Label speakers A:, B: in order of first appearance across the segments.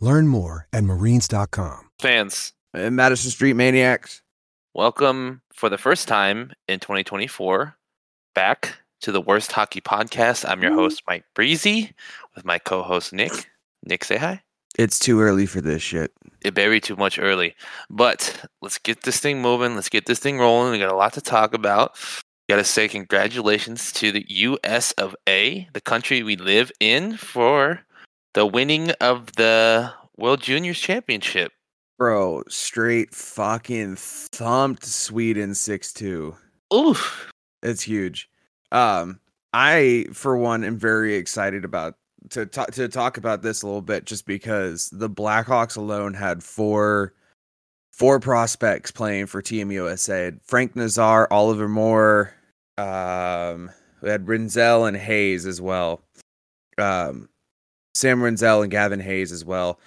A: Learn more at marines.com.
B: Fans,
C: And Madison Street Maniacs.
B: welcome for the first time in 2024 back to the Worst Hockey Podcast. I'm your host, Mike Breezy, with my co host, Nick. Nick, say hi.
C: It's too early for this shit.
B: It buried too much early, but let's get this thing moving. Let's get this thing rolling. We got a lot to talk about. Got to say congratulations to the U.S. of A, the country we live in, for the winning of the World Juniors Championship.
C: Bro, straight fucking thumped Sweden 6 2.
B: Oof.
C: It's huge. Um, I, for one, am very excited about to talk to talk about this a little bit just because the Blackhawks alone had four four prospects playing for Team USA. Frank Nazar, Oliver Moore, um, we had Rinzel and Hayes as well. Um, Sam Rinzel and Gavin Hayes as well.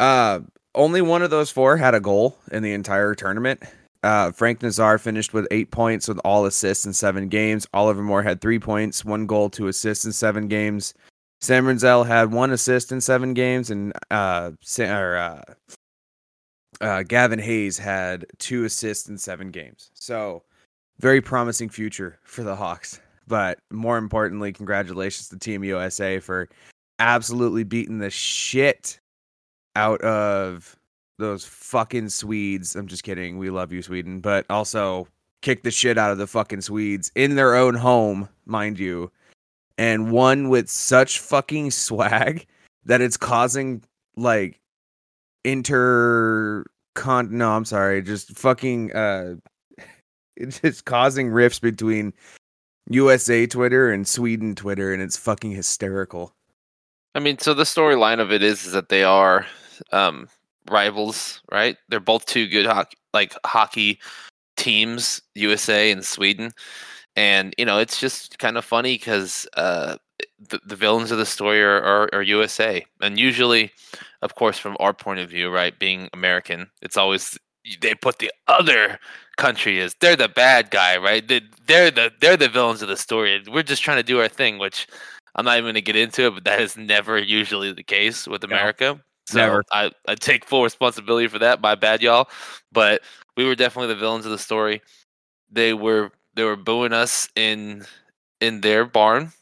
C: Uh, only one of those four had a goal in the entire tournament. Uh, Frank Nazar finished with eight points with all assists in seven games. Oliver Moore had three points, one goal, two assists in seven games. Sam Rinzel had one assist in seven games, and uh, or, uh, uh, Gavin Hayes had two assists in seven games. So, very promising future for the Hawks. But more importantly, congratulations to Team USA for absolutely beating the shit out of those fucking Swedes. I'm just kidding. We love you, Sweden. But also kick the shit out of the fucking Swedes in their own home, mind you. And one with such fucking swag that it's causing like inter con no, I'm sorry, just fucking uh it's just causing rifts between USA Twitter and Sweden Twitter and it's fucking hysterical.
B: I mean, so the storyline of it is, is that they are um, rivals, right? They're both two good hockey, like hockey teams, USA and Sweden, and you know it's just kind of funny because uh, the, the villains of the story are, are, are USA, and usually, of course, from our point of view, right, being American, it's always they put the other country as they're the bad guy, right? They, they're the they're the villains of the story. We're just trying to do our thing, which I'm not even going to get into it, but that is never usually the case with America. So
C: Never.
B: I, I take full responsibility for that. My bad, y'all. But we were definitely the villains of the story. They were they were booing us in in their barn,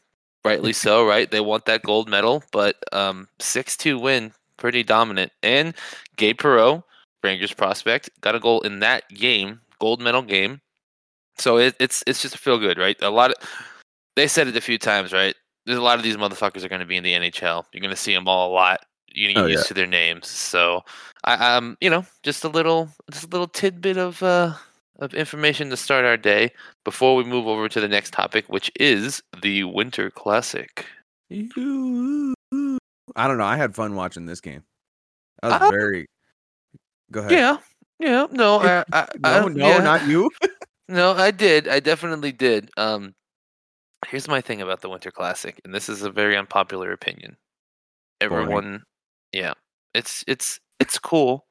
B: rightly so, right? They want that gold medal, but um, six two win, pretty dominant. And Gabe Perreault, Rangers prospect, got a goal in that game, gold medal game. So it, it's it's just a feel good, right? A lot of they said it a few times, right? There's a lot of these motherfuckers are going to be in the NHL. You're going to see them all a lot. You're going to
C: Oh,
B: get used
C: yeah.
B: to their names. So I, um, you know, just a little, just a little tidbit of uh of information to start our day before we move over to the next topic, which is the Winter Classic.
C: I don't know. I had fun watching this game. I was
B: Uh,
C: very. Go ahead.
B: Yeah, yeah, no, I, I,
C: No,
B: I-
C: no,
B: yeah.
C: not you.
B: No, I did. I definitely did. Um, here's my thing about the Winter Classic, and this is a very unpopular opinion.
C: Boring.
B: Everyone, yeah, it's it's it's cool.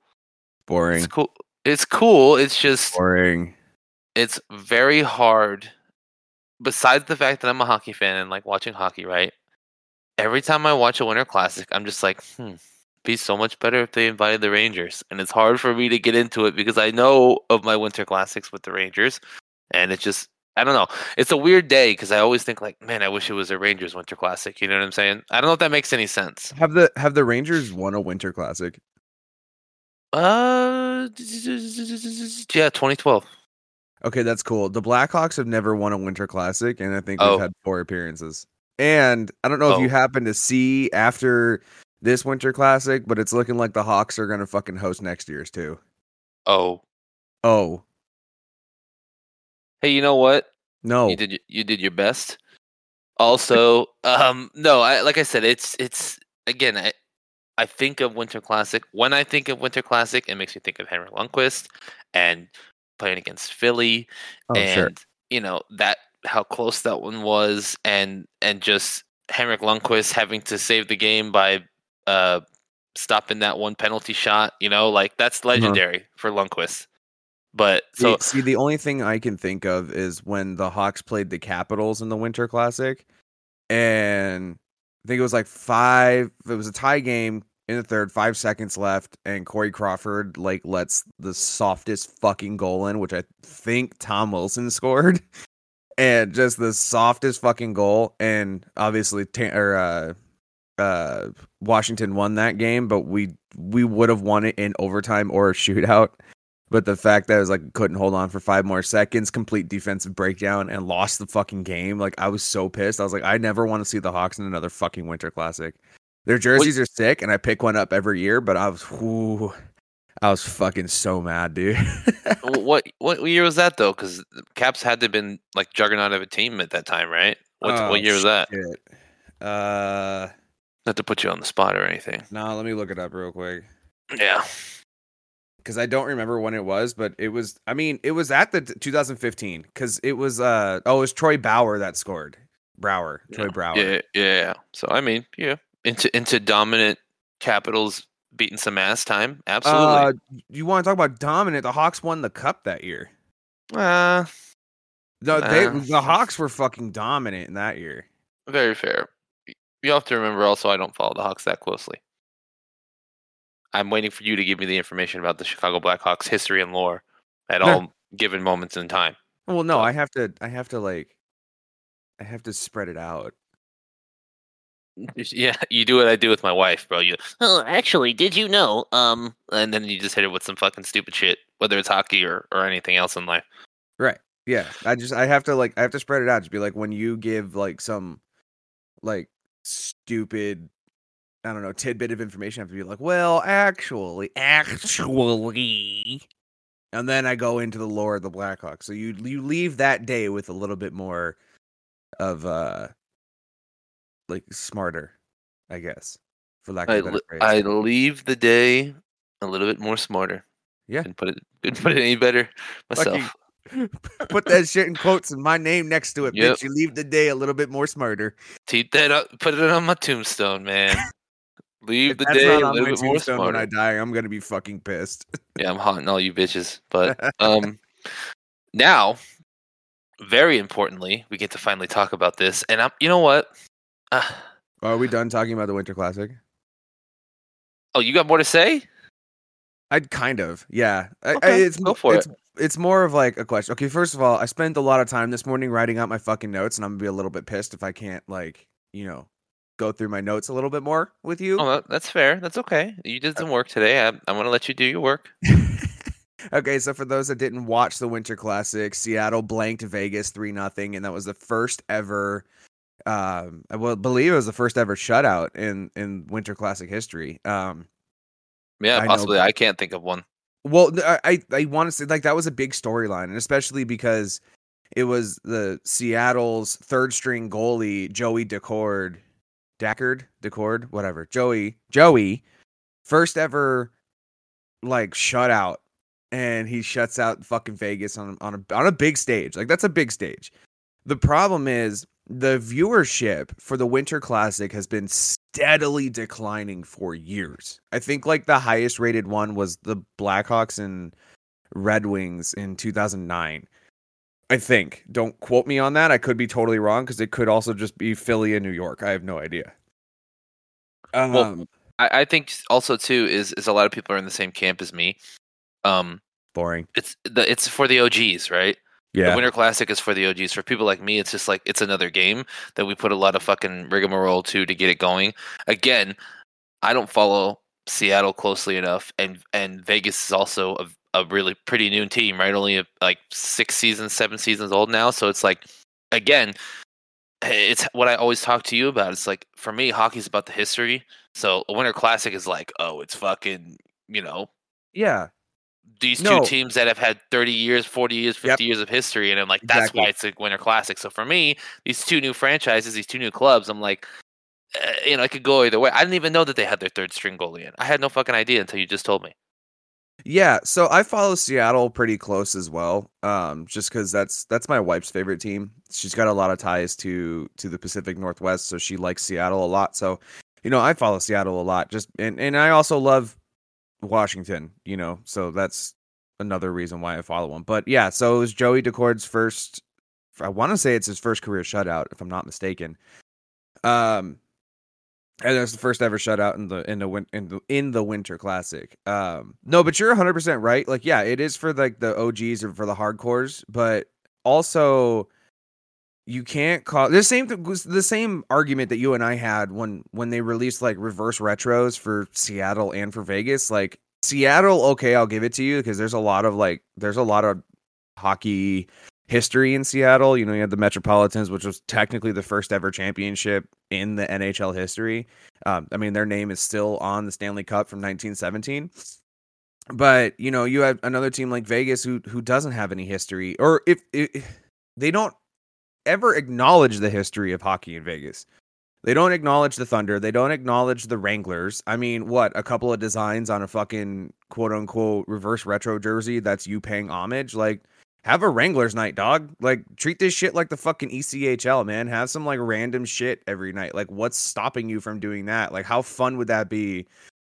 C: Boring.
B: It's cool. It's cool. It's just
C: Boring.
B: it's very hard. Besides the fact that I'm a hockey fan and like watching hockey, right? Every time I watch a Winter Classic, I'm just like, hmm, be so much better if they invited the Rangers. And it's hard for me to get into it because I know of my Winter Classics with the Rangers, and it's just I don't know. It's a weird day because I always think like, man, I wish it was a Rangers Winter Classic. You know what I'm saying? I don't know if that makes any sense.
C: Have the have the Rangers won a Winter Classic?
B: Uh, yeah, 2012.
C: Okay, that's cool. The Blackhawks have never won a Winter Classic, and I think
B: Oh.
C: we've had four appearances. And I don't know if you
B: Oh.
C: happen to see after this Winter Classic, but it's looking like the Hawks are gonna fucking host next year's too.
B: Oh,
C: Oh
B: hey, you know what?
C: no!
B: You did you did your best. Also, um, no, I like I said, it's it's again, I, I think of Winter Classic. When I think of Winter Classic, it makes me think of Henrik Lundqvist and playing against Philly,
C: Oh,
B: and
C: sure.
B: you know that how close that one was, and and just Henrik Lundqvist having to save the game by uh stopping that one penalty shot. You know, like that's legendary for Lundqvist. But so
C: see, see, the only thing I can think of is when the Hawks played the Capitals in the Winter Classic, and I think it was like five. It was a tie game in the third, five seconds left, and Corey Crawford like lets the softest fucking goal in, which I think Tom Wilson scored, and just the softest fucking goal, and obviously, ta- or uh, uh, Washington won that game, but we we would have won it in overtime or a shootout. But the fact that I was like couldn't hold on for five more seconds, complete defensive breakdown, and lost the fucking game. Like I was so pissed. I was like, I never want to see the Hawks in another fucking Winter Classic. Their jerseys are sick, and I pick one up every year. But I was, whoo, I was fucking so mad, dude.
B: what what year was that though? Because Caps had to have been like juggernaut of a team at that time, right? What
C: Oh,
B: what year was that?
C: shit. Uh,
B: Not to put you on the spot or anything.
C: no, let me look it up real quick.
B: Yeah.
C: Because I don't remember when it was, but it was. I mean, it was at the t- 2015 because it was. Uh oh, it was Troy Bauer that scored. Brouwer, Troy Brouwer.
B: Yeah, yeah, yeah. So I mean, yeah, into into dominant Capitals beating some ass time. Absolutely.
C: Uh, you want to talk about dominant? The Hawks won the cup that year.
B: Uh,
C: No, they
B: Nah.
C: the Hawks were fucking dominant in that year.
B: very fair. You have to remember also, I don't follow the Hawks that closely. I'm waiting for you to give me the information about the Chicago Blackhawks history and lore at all given moments in time.
C: Well, no,
B: So-
C: I have to. I have to like. I have to spread it out.
B: Yeah, you do what I do with my wife, bro. You, oh, actually, did you know? Um, and then you just hit it with some fucking stupid shit, whether it's hockey or or anything else in life.
C: Right. Yeah. I just I have to like I have to spread it out. Just be like when you give like some like stupid I don't know, tidbit of information, I have to be like, well, actually, actually. And then I go into the lore of the Blackhawks. So you you leave that day with a little bit more of uh like smarter, I guess. For lack of
B: I,
C: a better phrase.
B: I leave the day a little bit more smarter.
C: Yeah.
B: Couldn't put it couldn't put it any better myself.
C: Put that shit in quotes and my name next to it,
B: Yep.
C: bitch. You leave the day a little bit more smarter.
B: Keep that up. Put it on my tombstone, man. Leave
C: If
B: the day a little bit more
C: when I die, I'm gonna be fucking pissed.
B: Yeah, I'm haunting all you bitches. But um, now, very importantly, we get to finally talk about this. And I'm, you know what? Uh,
C: Are we done talking about the Winter Classic?
B: oh, you got more to say?
C: I'd kind of, yeah. I, I, it's
B: go for
C: it's, It's more of like a question. Okay, first of all, I spent a lot of time this morning writing out my fucking notes, and I'm gonna be a little bit pissed if I can't like, you know, go through my notes a little bit more with you.
B: Oh, that's fair. That's okay. You did some work today. I, I'm going to let you do your work.
C: okay, so for those that didn't watch the Winter Classic, Seattle blanked Vegas three nothing, and that was the first ever. Um, I will believe it was the first ever shutout in in Winter Classic history. Um,
B: Yeah,
C: I
B: possibly.
C: but-
B: I can't think of one.
C: Well, I I, I want to say like that was a big storyline, and especially because it was the Seattle's third string goalie Joey Daccord, Deckard, Daccord, whatever, Joey, Joey, first ever like shutout, and he shuts out fucking Vegas on on a on a big stage. Like that's a big stage. The problem is the viewership for the Winter Classic has been steadily declining for years. I think like the highest rated one was the Blackhawks and Red Wings in 2009. I think. Don't quote me on that. I could be totally wrong because it could also just be Philly and New York. I have no idea. Um,
B: Well, I, I think also too is is a lot of people are in the same camp as me. Um,
C: boring.
B: it's the it's for the OGs, right? The
C: Yeah.
B: Winter Classic is for the OGs. For people like me, it's just like it's another game that we put a lot of fucking rigmarole to to get it going. Again, I don't follow Seattle closely enough, and and Vegas is also a, a really pretty new team, right? Only like six seasons, seven seasons old now. So it's like, again, it's what I always talk to you about. It's like for me, hockey's about the history. So a Winter Classic is like, oh, it's fucking, you know,
C: Yeah.
B: these
C: No.
B: two teams that have had 30 years, 40 years, 50
C: Yep.
B: years of history. And I'm like, that's
C: Exactly.
B: why it's a Winter Classic. So for me, these two new franchises, these two new clubs, I'm like, uh, you know, I could go either way. I didn't even know that they had their third string goalie in. I had no fucking idea until you just told me.
C: Yeah, so I follow Seattle pretty close as well. Um, just because that's that's my wife's favorite team. She's got a lot of ties to to the Pacific Northwest, so she likes Seattle a lot. So, you know, I follow Seattle a lot. Just and and I also love Washington. You know, so that's another reason why I follow him. But yeah, so it was Joey Daccord's first. I want to say it's his first career shutout, if I'm not mistaken. Um, and that's the first ever shutout in the in the win in the in the Winter Classic. Um, no, but you're 100 percent right. Like, yeah, it is for like the OGs or for the hardcores, but also you can't call the same the same argument that you and I had when when they released like reverse retros for Seattle and for Vegas. Like Seattle, okay, I'll give it to you because there's a lot of like there's a lot of hockey history in Seattle. You know, you had the Metropolitans, which was technically the first ever championship in the NHL history. Um, I mean, their name is still on the Stanley Cup from 1917. But you know, you have another team like Vegas who who doesn't have any history, or if, if they don't ever acknowledge the history of hockey in Vegas. They don't acknowledge the Thunder. They don't acknowledge the Wranglers. I mean, what? A couple of designs on a fucking quote unquote reverse retro jersey that's you paying homage. Like, have a Wranglers night, dog. Like, treat this shit like the fucking ECHL, man. Have some like random shit every night. Like, what's stopping you from doing that? Like, how fun would that be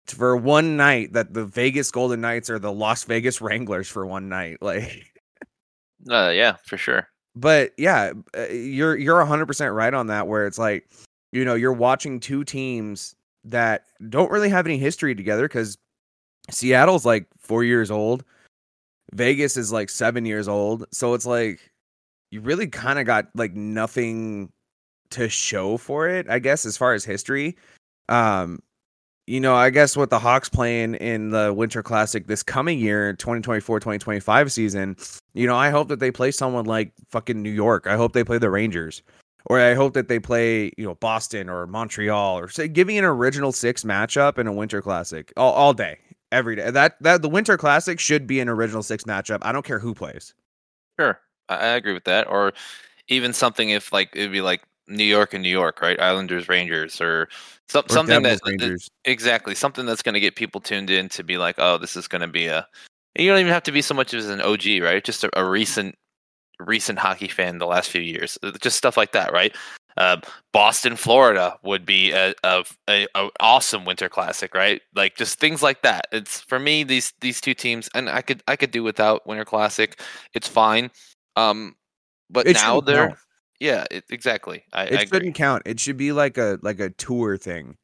C: for one night that the Vegas Golden Knights are the Las Vegas Wranglers for one night? Like,
B: uh, yeah, for sure.
C: But yeah, uh, you're you're 100% right on that where it's like, you know, you're watching two teams that don't really have any history together cuz Seattle's like 4 years old Vegas is like seven years old. So it's like you really kind of got like nothing to show for it, I guess, as far as history. Um, you know, I guess what the Hawks playing in the Winter Classic this coming year, 2024 2025 season, you know, I hope that they play someone like fucking New York. I hope they play the Rangers. Or I hope that they play, you know, Boston or Montreal or say give me an original six matchup in a Winter Classic all, all day every day. That that the Winter Classic should be an original six matchup. I don't care who plays.
B: Sure, I, I agree with that. Or even something if like it'd be like New York and New York, right? Islanders, Rangers, or, some, or something that, that, exactly something that's going to get people tuned in to be like, oh, this is going to be a. you don't even have to be so much as an OG, right? Just a, a recent recent hockey fan the last few years, just stuff like that, right? Uh, Boston, Florida would be a, a, a, a, awesome winter classic, right? Like just things like that. It's for me these these two teams, and I could I could do without winter classic. It's fine. Um, but it now they're count. yeah, it, exactly. I,
C: it
B: I
C: shouldn't count. It should be like a like a tour thing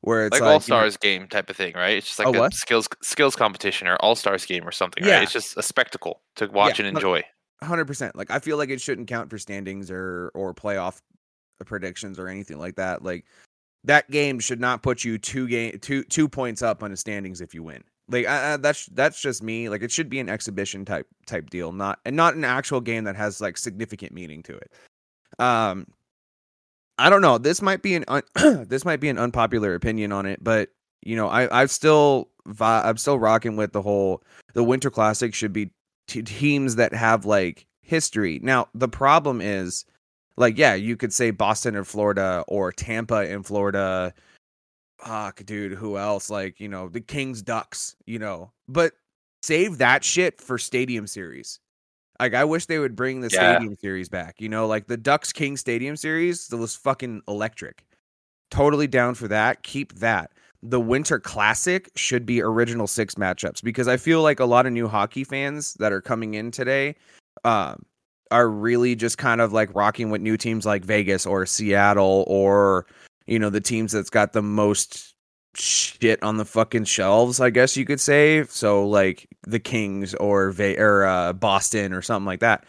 C: where it's
B: like,
C: like
B: all stars you know, game type of thing, right? It's just like a, a skills skills competition or all stars game or something, yeah. right? It's just a spectacle to watch yeah, and enjoy.
C: Hundred percent. Like I feel like it shouldn't count for standings or or playoff predictions or anything like that. Like that game should not put you two game two two points up on the standings if you win. Like I, I, that's that's just me. Like it should be an exhibition type type deal, not and not an actual game that has like significant meaning to it. Um, I don't know. This might be an un- this might be an unpopular opinion on it, but you know, I I've still I'm still rocking with the whole the Winter Classic should be t- teams that have like history. Now the problem is like yeah, you could say Boston in Florida or Tampa in Florida. Fuck, dude, who else? Like, you know, the Kings Ducks, you know. But save that shit for Stadium Series. Like I wish they would bring the yeah. Stadium Series back. You know, like the Ducks King Stadium Series, that was fucking electric. Totally down for that. Keep that. The Winter Classic should be original six matchups because I feel like a lot of new hockey fans that are coming in today, um, are really just kind of like rocking with new teams like Vegas or Seattle or you know the teams that's got the most shit on the fucking shelves, I guess you could say. So like the Kings or or uh, Boston or something like that.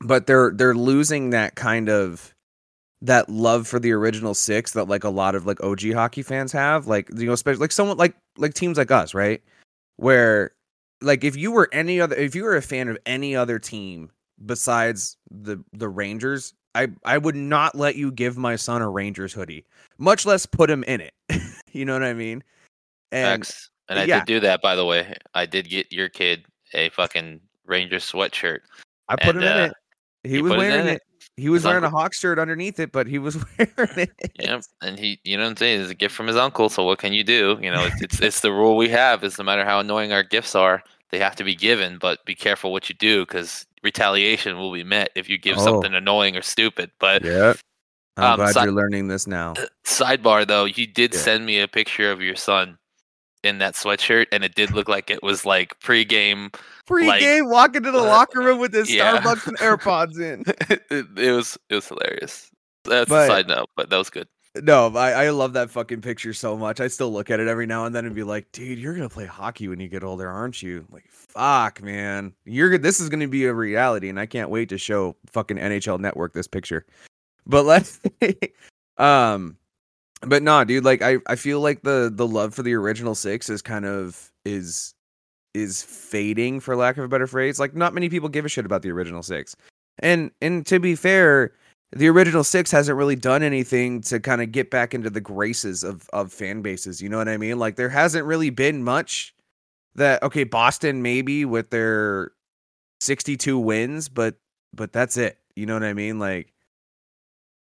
C: But they're they're losing that kind of that love for the original six that like a lot of like OG hockey fans have. Like you know, especially like someone like like teams like us, right? Where like if you were any other if you were a fan of any other team besides the the Rangers, I I would not let you give my son a Rangers hoodie, much less put him in it. you know what I mean?
B: And and I yeah. did do that by the way. I did get your kid a fucking Rangers sweatshirt.
C: I put and, him in uh, it. He, was wearing it.
B: it.
C: He was
B: His
C: wearing a
B: uncle-
C: hawk shirt underneath it, but he was wearing it.
B: Yep, and he, you know what I'm saying, it's a gift from his uncle. So what can you do? You know, it's it's, it's the rule we have. Is no matter how annoying our gifts are, they have to be given. But be careful what you do, because retaliation will be met if you give
C: Oh.
B: something annoying or stupid. But
C: Yeah. I'm
B: Um,
C: glad
B: si-
C: you're learning this now.
B: sidebar though, you did
C: Yeah.
B: send me a picture of your son in that sweatshirt, and it did look like it was like pregame.
C: Pre-game, walking to the
B: uh,
C: locker room with his
B: yeah.
C: Starbucks and AirPods in.
B: it, it was it was hilarious. That's
C: But-
B: a side note, but that was good.
C: No, I, I love that fucking picture so much. I still look at it every now and then and be like, dude, you're gonna play hockey when you get older, aren't you? Like, fuck, man. You're. This is gonna be a reality, and I can't wait to show fucking NHL Network this picture. But let's um but nah, dude, like I, I feel like the the love for the original six is kind of is is fading for lack of a better phrase. Like not many people give a shit about the original six. And and to be fair, the original six hasn't really done anything to kind of get back into the graces of of fan bases. You know what I mean? Like there hasn't really been much that okay, Boston maybe with their 62 wins, but but that's it. You know what I mean? Like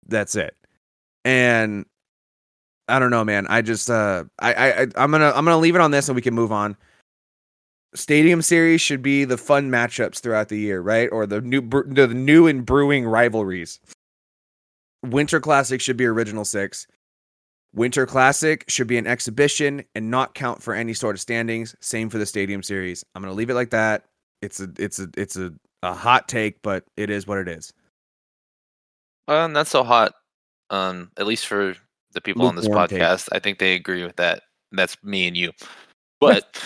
C: that's it. And I don't know, man. I just uh I I I'm going to I'm going to leave it on this and we can move on. Stadium series should be the fun matchups throughout the year, right? Or the new the new and brewing rivalries. Winter Classic should be original 6. Winter Classic should be an exhibition and not count for any sort of standings. Same for the Stadium Series. I'm going to leave it like that. It's a it's a it's a, a hot take, but it is what it is.
B: Well, not so hot. Um, at least for the people on this
C: Lukewarm take.
B: podcast, I think they agree with that. That's me and you. But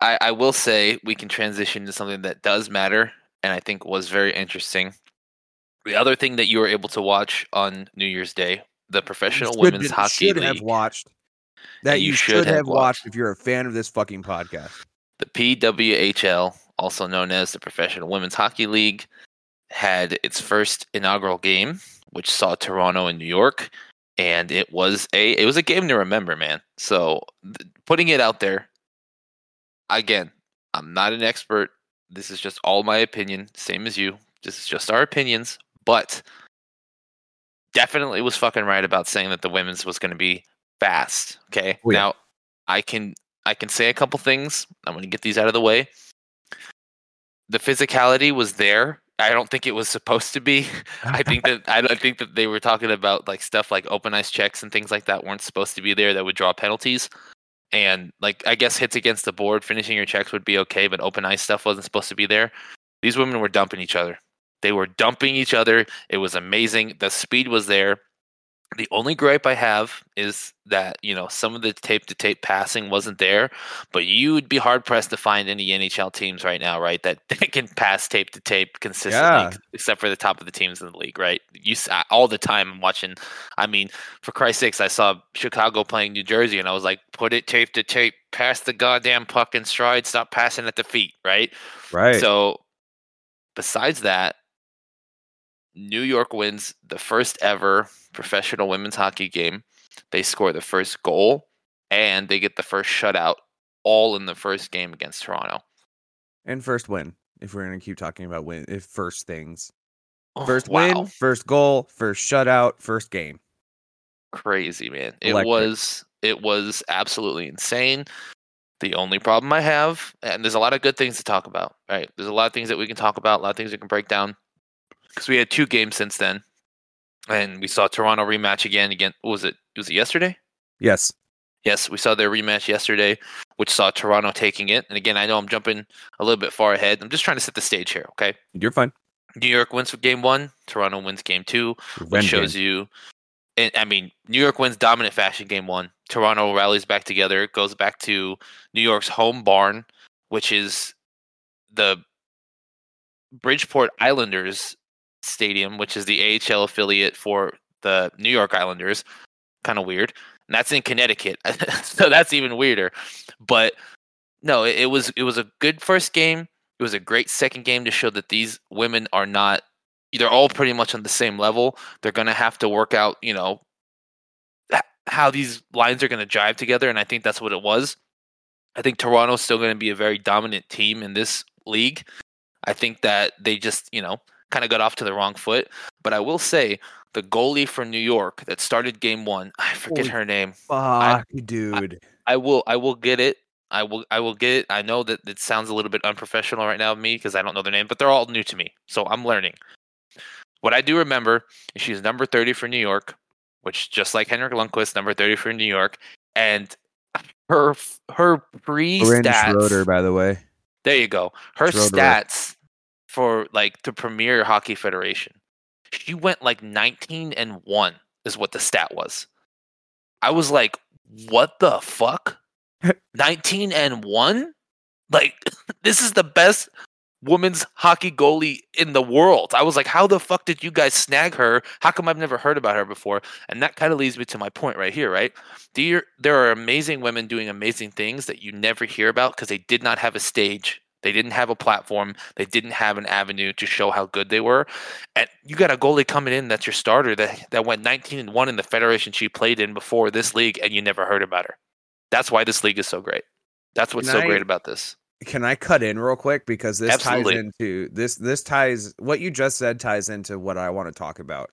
B: I, I will say we can transition to something that does matter, and I think was very interesting. The other thing that you were able to watch on New Year's Day, the Professional
C: should,
B: Women's Hockey
C: should
B: League,
C: have watched that you,
B: you
C: should,
B: should
C: have
B: have
C: watched
B: watched.
C: if you're a fan of this fucking podcast.
B: the PWHL, also known as the Professional Women's Hockey League, had its first inaugural game, which saw Toronto and New York, and it was a it was a game to remember, man. So th- putting it out there, again, I'm not an expert. This is just all my opinion, same as you. This is just our opinions, but definitely was fucking right about saying that the women's was going to be fast. Okay,
C: Oh, yeah.
B: now I can I can say a couple things. I'm going to get these out of the way. The physicality was there. I don't think it was supposed to be. I think that I don't think that they were talking about like stuff like open ice checks and things like that weren't supposed to be there that would draw penalties. And like I guess hits against the board, finishing your checks would be okay, but open ice stuff wasn't supposed to be there. These women were dumping each other. They were dumping each other. It was amazing. The speed was there. The only gripe I have is that, you know, some of the tape to tape passing wasn't there, but you would be hard pressed to find any NHL teams right now, right, that, that can pass tape to tape consistently,
C: Yeah.
B: except for the top of the teams in the league, right? You all the time I'm watching. I mean, for Christ's sakes, I saw Chicago playing New Jersey, and I was like, put it tape to tape, pass the goddamn puck in stride, stop passing at the feet, right?
C: right.
B: So, besides that, New York wins the first ever professional women's hockey game. They score the first goal and they get the first shutout all in the first game against Toronto.
C: and first win. If we're gonna keep talking about win, if first things,
B: Oh,
C: first
B: wow.
C: win, first goal, first shutout, first game.
B: crazy man it
C: Electric.
B: was it was absolutely insane the only problem i have and there's a lot of good things to talk about right there's a lot of things that we can talk about a lot of things we can break down because we had two games since then and we saw toronto rematch again again what was it was it yesterday
C: Yes.
B: yes we saw their rematch yesterday which saw toronto taking it and again i know i'm jumping a little bit far ahead i'm just trying to set the stage here okay
C: You're fine.
B: new york wins game one toronto wins game two which shows
C: game.
B: you and I mean, New York wins dominant fashion game one. Toronto rallies back together. Goes back to New York's home barn, which is the Bridgeport Islanders Stadium, which is the AHL affiliate for the New York Islanders. Kind of weird. And that's in Connecticut. so that's even weirder. But no, it, it was it was a good first game. It was a great second game to show that these women are not they're all pretty much on the same level. They're going to have to work out, you know, how these lines are going to jive together. And I think that's what it was. I think Toronto's still going to be a very dominant team in this league. I think that they just, you know, kind of got off to the wrong foot. But I will say the goalie for New York that started game one, I forget
C: Holy
B: her name.
C: Fuck, dude.
B: I will I will get it. I will I will get it. I know that it sounds a little bit unprofessional right now of me because I don't know their name, but they're all new to me. So I'm learning. What I do remember is she's number 30 for New York, which just like Henrik Lundqvist, number 30 for New York, and her her pre stats.
C: Schroeder, by the way.
B: There you go. Her
C: Schroeder.
B: stats for like the Premier Hockey Federation. She went like 19 and 1 is what the stat was. I was like, "What the fuck? 19 and 1? Like this is the best women's hockey goalie in the world." I was like, "How the fuck did you guys snag her? How come I've never heard about her before?" And that kind of leads me to my point right here, right? There, there are amazing women doing amazing things that you never hear about because they did not have a stage. They didn't have a platform. They didn't have an avenue to show how good they were. And you got a goalie coming in that's your starter that, that went 19 and 1 in the federation she played in before this league, and you never heard about her. That's why this league is so great. That's what's
C: Can
B: so
C: I-
B: great about this.
C: Can I cut in real quick because this
B: Absolutely.
C: ties into this this ties what you just said ties into what I want to talk about.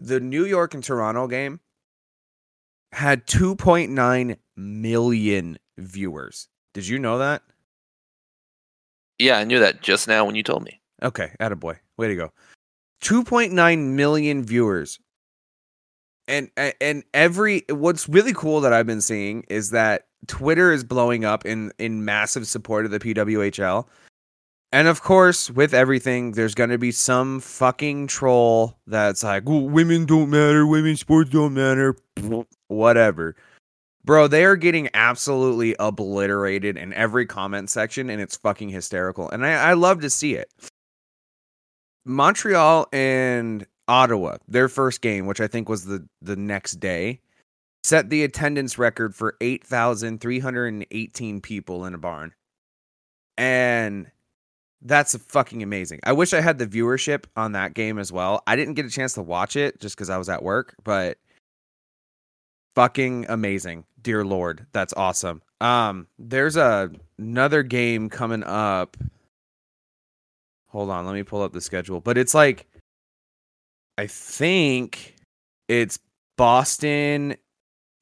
C: The New York and Toronto game had 2.9 million viewers. Did you know that?
B: Yeah, I knew that just now when you told me.
C: Okay, attaboy. Way to go. 2.9 million viewers. And and every what's really cool that I've been seeing is that Twitter is blowing up in in massive support of the PWHL. And of course, with everything, there's going to be some fucking troll that's like, "Well, women don't matter, women sports don't matter." Whatever. Bro, they are getting absolutely obliterated in every comment section, and it's fucking hysterical. And I, I love to see it. Montreal and Ottawa, their first game, which I think was the the next day, set the attendance record for 8,318 people in a barn. And that's fucking amazing. I wish I had the viewership on that game as well. I didn't get a chance to watch it just cuz I was at work, but fucking amazing. Dear lord, that's awesome. Um there's a another game coming up hold on let me pull up the schedule but it's like i think it's boston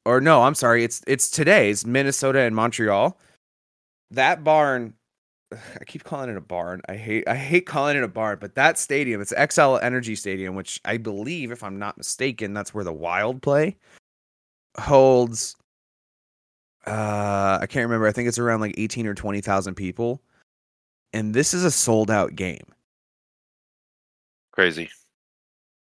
C: or no i'm sorry it's it's today it's minnesota and montreal that barn i keep calling it a barn i hate i hate calling it a barn but that stadium it's Xcel energy stadium which i believe if i'm not mistaken that's where the wild play holds uh i can't remember i think it's around like 18 or 20,000 people and this is a sold out game
B: Crazy.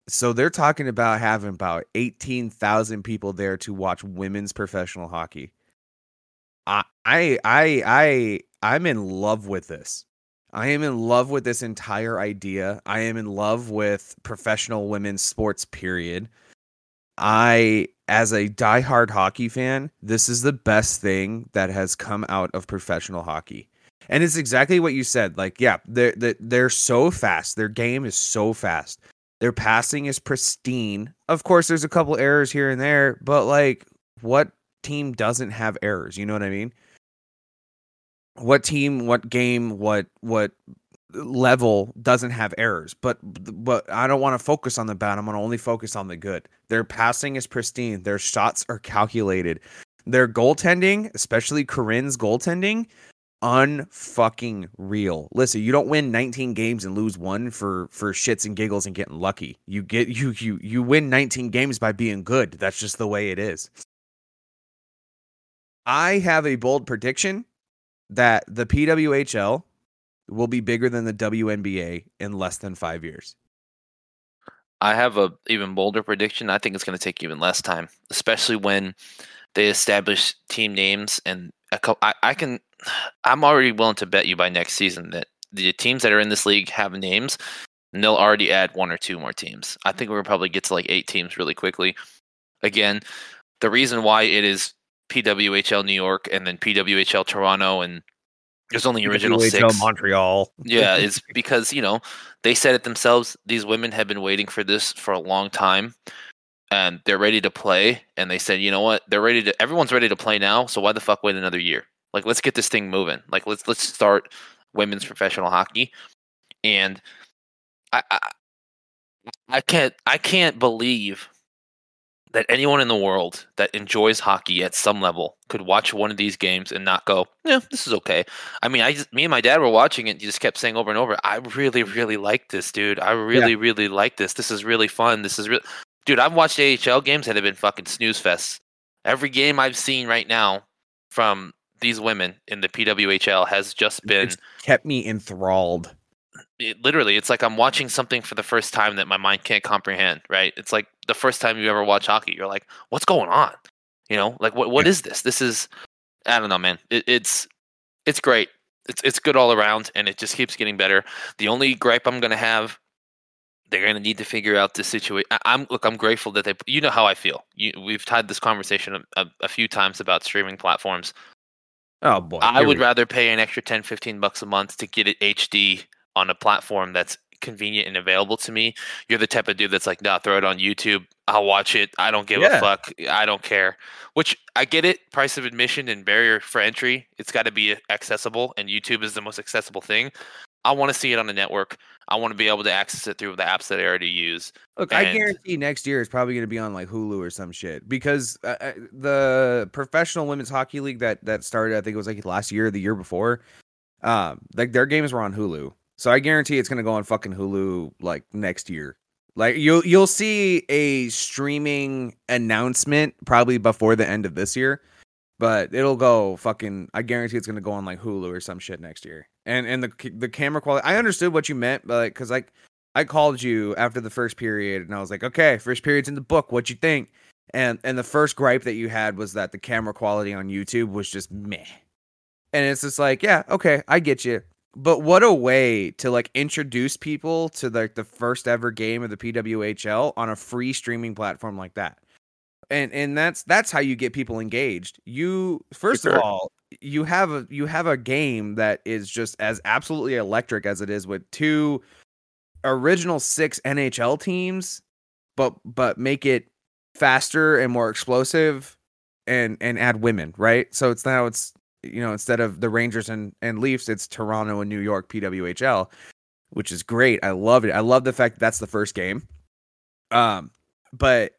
C: so they're talking about having about 18,000 people there to watch women's professional hockey. I I I I I'm in love with this. I am in love with this entire idea. I am in love with professional women's sports period. I as a diehard hockey fan, this is the best thing that has come out of professional hockey. And it's exactly what you said. Like, yeah, they're they're, they're so fast. Their game is so fast. Their passing is pristine. Of course, there's a couple errors here and there, but like, what team doesn't have errors? You know what I mean? What team, what game, what what level doesn't have errors? But but I don't want to focus on the bad. I'm going to only focus on the good. Their passing is pristine. Their shots are calculated. Their goaltending, especially Corinne's goaltending, unfucking real. Listen, you don't win 19 games and lose one for for shits and giggles and getting lucky. You get you you you win 19 games by being good. That's just the way it is. I have a bold prediction that the PWHL will be bigger than the WNBA in less than 5 years.
B: I have a even bolder prediction. I think it's going to take even less time, especially when they establish team names and a couple. I, I can. I'm already willing to bet you by next season that the teams that are in this league have names, and they'll already add one or two more teams. I think we'll probably get to like eight teams really quickly. Again, the reason why it is PWHL New York and then PWHL Toronto and there's only original
C: WHL
B: six.
C: Montreal.
B: Yeah, it's because you know they said it themselves. These women have been waiting for this for a long time, and they're ready to play. And they said, you know what? They're ready to. Everyone's ready to play now. So why the fuck wait another year? Like, let's get this thing moving. Like, let's let's start women's professional hockey. And I I, I can't I can't believe that anyone in the world that enjoys hockey at some level could watch one of these games and not go, yeah, this is okay. I mean, I just, me and my dad were watching it. And just kept saying over and over, I really, really like this, dude. I really, really like this. This is really fun. This is real, dude. I've watched AHL games that have been fucking snooze fests. Every game I've seen right now from these women in the PWHL has just been
C: It's kept me enthralled.
B: It, literally it's like i'm watching something for the first time that my mind can't comprehend right? It's like the first time you ever watch hockey you're like what's going on? You know like what what is this? This is i don't know man. It, it's it's great. It's it's good all around and it just keeps getting better. The only gripe i'm going to have they're going to need to figure out the situation i'm look i'm grateful that they you know how i feel. You, we've had this conversation a, a, a few times about streaming platforms.
C: Oh boy.
B: I would rather pay an extra 10, 15 bucks a month to get it HD on a platform that's convenient and available to me. You're the type of dude that's like, nah, throw it on YouTube. I'll watch it. I don't give
C: Yeah.
B: a fuck. I don't care. Which I get it. Price of admission and barrier for entry. It's got to be accessible, and YouTube is the most accessible thing. I want to see it on the network. I want to be able to access it through the apps that I already use.
C: Look, I guarantee next year is probably going to be on like Hulu or some shit because uh, uh, the professional women's hockey league that that started, I think it was like last year, or the year before. Um, like their games were on Hulu, so I guarantee it's to go on fucking Hulu like next year. Like you'll you'll see a streaming announcement probably before the end of this year, but it'll go fucking. I guarantee it's to go on like Hulu or some shit next year. And and the the camera quality, I understood what you meant, but like, cause like I called you after the first period and I was like, okay, first period's in the book. What you think? And and the first gripe that you had was that the camera quality on YouTube was just meh. And it's just like, yeah, okay, I get you. But what a way to like introduce people to like the first ever game of the PWHL on a free streaming platform like that. And and that's that's how you get people engaged. You first of all, you have a you have a game that is just as absolutely electric as it is with two original six NHL teams, but but make it faster and more explosive and and add women, right? So it's now it's you know instead of the Rangers and and Leafs, it's Toronto and New York PWHL, which is great. I love it. I love the fact that that's the first game. Um, but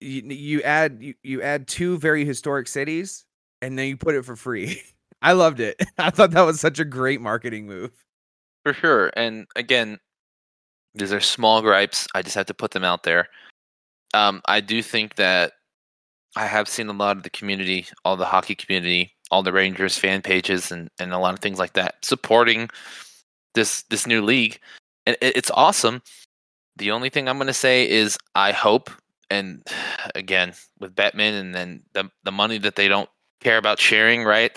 C: you you add you, you add two very historic cities and then you put it for free. I loved it. I thought that was such a great marketing move.
B: For sure. And again, these are small gripes. I just have to put them out there. Um, I do think that I have seen a lot of the community, all the hockey community, all the Rangers fan pages, and, and a lot of things like that supporting this this new league, and it, it's awesome. The only thing I'm going to say is I hope, and again with Bettman, and then the the money that they don't care about sharing, right?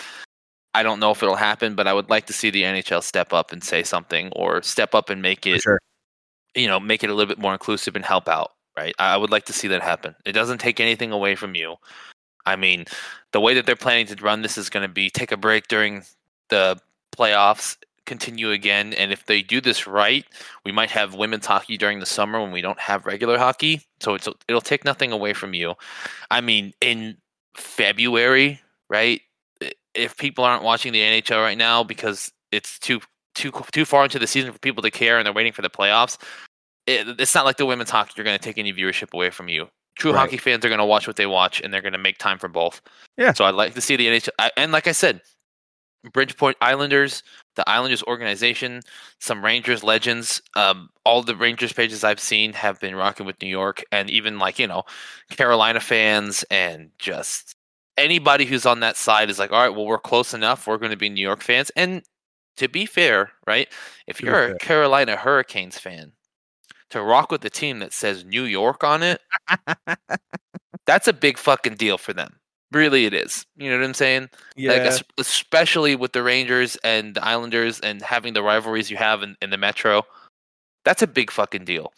B: I don't know if it'll happen, but I would like to see the NHL step up and say something, or step up and make it
C: sure.
B: you know make it a little bit more inclusive and help out right? I would like to see that happen. It doesn't take anything away from you. I mean the way that they're planning to run this is going to be take a break during the playoffs continue again and if they do this right we might have women's hockey during the summer when we don't have regular hockey so it's it'll take nothing away from you. I mean in february right if people aren't watching the nhl right now because it's too too too far into the season for people to care and they're waiting for the playoffs it, it's not like the women's hockey you're going to take any viewership away from you. True
C: Right.
B: hockey fans are going to watch what they watch and they're going to make time for both.
C: Yeah.
B: So I'd like to see the NHL. I, and like I said, Bridgeport Islanders, the Islanders organization, some Rangers legends. Um, all the Rangers pages I've seen have been rocking with New York, and even like you know, Carolina fans and just anybody who's on that side is like, all right, well, we're close enough. We're going to be New York fans. And to be fair, right? If you're a Carolina Hurricanes fan, to rock with the team that says New York on it, that's a big fucking deal for them. Really, it is. You know what I'm saying?
C: Yeah,
B: Like, especially with the Rangers and the Islanders and having the rivalries you have in, in the Metro, that's a big fucking deal.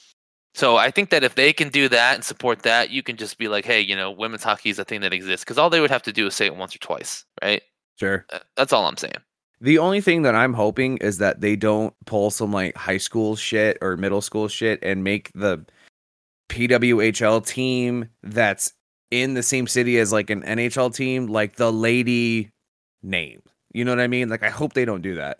B: So I think that if they can do that and support that, you can just be like, hey, you know, women's hockey is a thing that exists. Because all they would have to do is say it once or twice, right?
C: sure.
B: That's all I'm saying.
C: The only thing that I'm hoping is that they don't pull some like high school shit or middle school shit and make the PWHL team that's in the same city as like an NHL team like the lady name. You know what I mean? Like I hope they don't do that.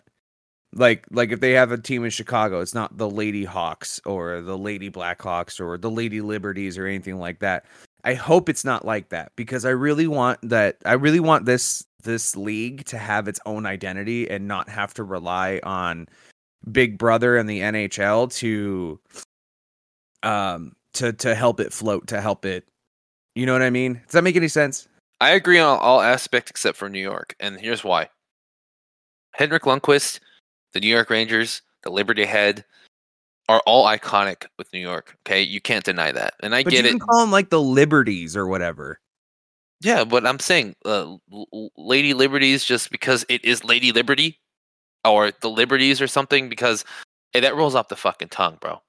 C: Like like if they have a team in Chicago, it's not the Lady Hawks or the Lady Blackhawks or the Lady Liberties or anything like that. I hope it's not like that because I really want that I really want this this league to have its own identity and not have to rely on Big Brother and the NHL to um to to help it float, to help it you know what I mean? Does that make any sense?
B: I agree on all aspects except for New York, and here's why. Henrik Lundqvist, the New York Rangers, the Liberty Head are all iconic with New York. Okay, you can't deny that, and I
C: But
B: get
C: you
B: it.
C: call them like the Liberties or whatever.
B: Yeah, but I'm saying uh, Lady Liberties just because it is Lady Liberty, or the Liberties or something because hey, that rolls off the fucking tongue, bro.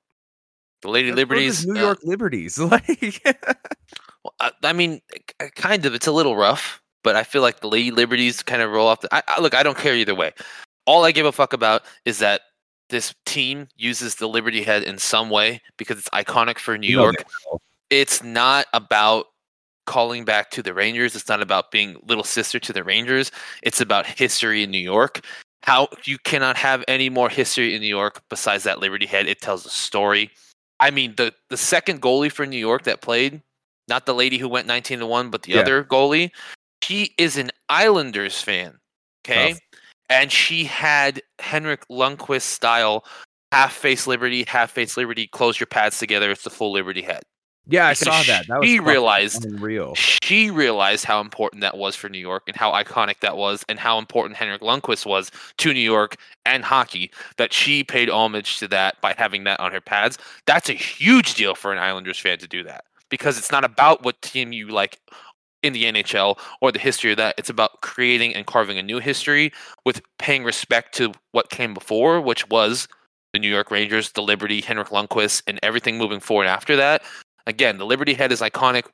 B: The Lady Liberties,
C: New
B: uh,
C: York Liberties. Like
B: Well, I, I mean, kind of. It's a little rough, but I feel like the Lady Liberties kind of roll off. The, I, I, look, I don't care either way. All I give a fuck about is that this team uses the Liberty Head in some way because it's iconic for New
C: You
B: York. It's not about calling back to the Rangers. It's not about being little sister to the Rangers. It's about history in New York. How you cannot have any more history in New York besides that Liberty Head. It tells a story. I mean, the the second goalie for New York that played, not the lady who went 19 to 1, but the
C: Yeah.
B: other goalie, she is an Islanders fan. Okay.
C: Tough.
B: And she had Henrik Lundqvist style half face Liberty, half face Liberty, close your pads together. It's the full Liberty head.
C: Yeah, I saw that. That was
B: she realized-
C: unreal.
B: She realized how important that was for New York and how iconic that was and how important Henrik Lundqvist was to New York and hockey that she paid homage to that by having that on her pads. That's a huge deal for an Islanders fan to do that because it's not about what team you like in the NHL or the history of that. It's about creating and carving a new history with paying respect to what came before, which was the New York Rangers, the Liberty, Henrik Lundqvist, and everything moving forward after that. Again, the Liberty head is iconic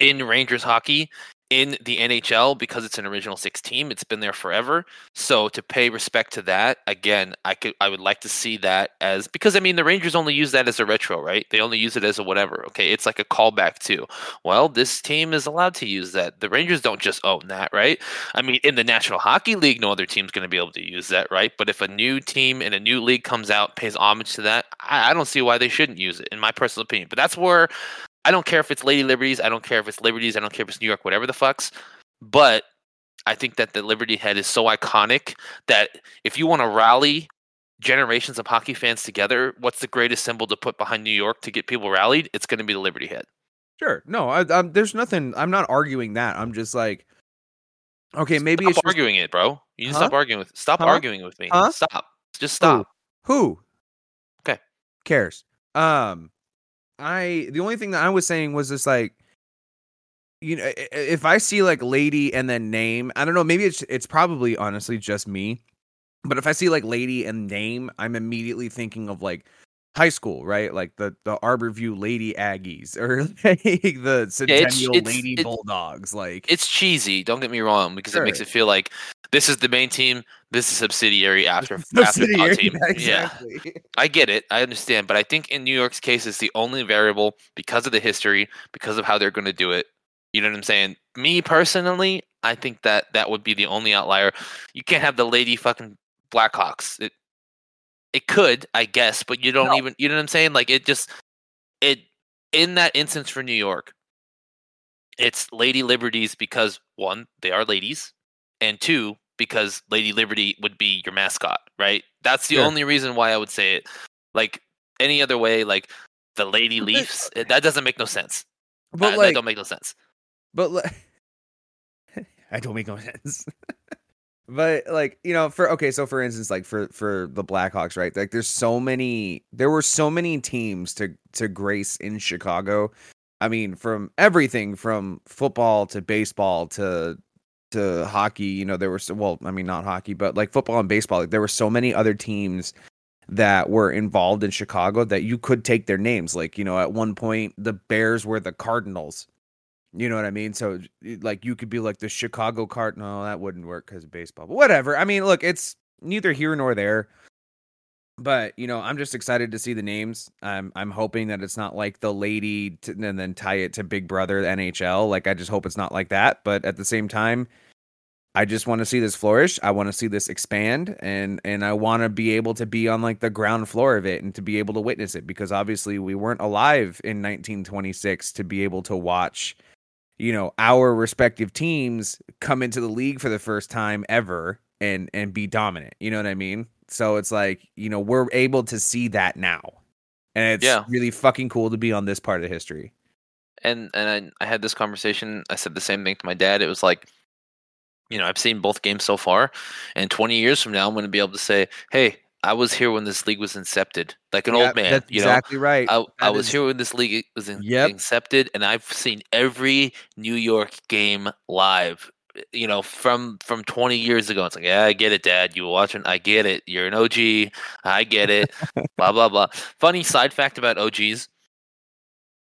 B: in Rangers hockey in the NHL because it's an original six team. It's been there forever. So to pay respect to that, again, I could I would like to see that as because I mean the Rangers only use that as a retro, right? They only use it as a whatever. Okay. It's like a callback to, well, this team is allowed to use that. The Rangers don't just own that, right? I mean, in the National Hockey League, no other team's gonna be able to use that, right? But if a new team in a new league comes out, pays homage to that, I, I don't see why they shouldn't use it, in my personal opinion. But that's where I don't care if it's Lady Liberties. I don't care if it's Liberties. I don't care if it's New York, whatever the fucks. But I think that the Liberty head is so iconic that if you want to rally generations of hockey fans together, what's the greatest symbol to put behind New York to get people rallied? It's going to be the Liberty head.
C: Sure. No, I, i there's nothing. I'm not arguing that. I'm just like, okay, maybe
B: stop
C: it's just,
B: arguing it, bro. You need to
C: Huh?
B: stop arguing with. Stop
C: Huh?
B: arguing with me.
C: Huh?
B: Stop. Just stop.
C: who.
B: Okay.
C: Cares. Um, I the only thing that I was saying was just like, you know, if I see like lady and then name, I don't know. Maybe it's it's probably honestly just me, but if I see like lady and name, I'm immediately thinking of like high school, right? Like the the Arborview Lady Aggies or like the Centennial
B: it's-
C: Lady
B: it-
C: Bulldogs. Like
B: It's cheesy. Don't get me wrong, because it makes it feel like this is the main team. This is subsidiary after after
C: Subsidiary,
B: the team.
C: yeah,
B: Yeah. I get it. I understand. But I think in New York's case, it's the only variable because of the history, because of how they're going to do it. You know what I'm saying? Me personally, I think that that would be the only outlier. You can't have the lady fucking Blackhawks. It it could, I guess, but you don't
C: No.
B: even. You know what I'm saying? Like it just it in that instance for New York, it's Lady Liberties because one, they are ladies, and two, because Lady Liberty would be your mascot, right? That's the
C: Sure.
B: only reason why I would say it. Like any other way, like the Lady Leafs, it- that doesn't make no sense.
C: But
B: that, that don't make no sense.
C: but like, I don't make no sense. But like, you know, for okay, so for instance, like for for the Blackhawks, right? Like, there's so many. There were so many teams to to grace in Chicago. I mean, from everything from football to baseball to to hockey, you know, there were so, well, I mean, not hockey, but like football and baseball, like, there were so many other teams that were involved in Chicago that you could take their names. Like, you know, at one point the Bears were the Cardinals. You know what I mean? So like you could be like the Chicago Card. No, that wouldn't work because of baseball. But whatever. I mean, look, it's neither here nor there. But you know, I'm just excited to see the names. I'm I'm hoping that it's not like the lady to, and then tie it to Big Brother the NHL. Like I just hope it's not like that. But at the same time, I just want to see this flourish. I want to see this expand and and I want to be able to be on like the ground floor of it and to be able to witness it because obviously we weren't alive in 1926 to be able to watch you know our respective teams come into the league for the first time ever and and be dominant. You know what I mean? So it's like, you know, we're able to see that now. And it's
B: Yeah.
C: really fucking cool to be on this part of history.
B: and and I, I had this conversation. I said the same thing to my dad. It was like, you know, I've seen both games so far, and 20 years from now, I'm going to be able to say, "Hey, I was here when this league was incepted, like an
C: Yeah,
B: old man."
C: That's
B: you
C: exactly right.
B: I, I was
C: is-
B: here when this league was in,
C: Yep.
B: incepted, and I've seen every New York game live. Eh, you know, from from 20 years ago. It's like, yeah, I get it, Dad. You were watching. I get it. You're an OG. I get it. blah blah blah. Funny side fact about OGs.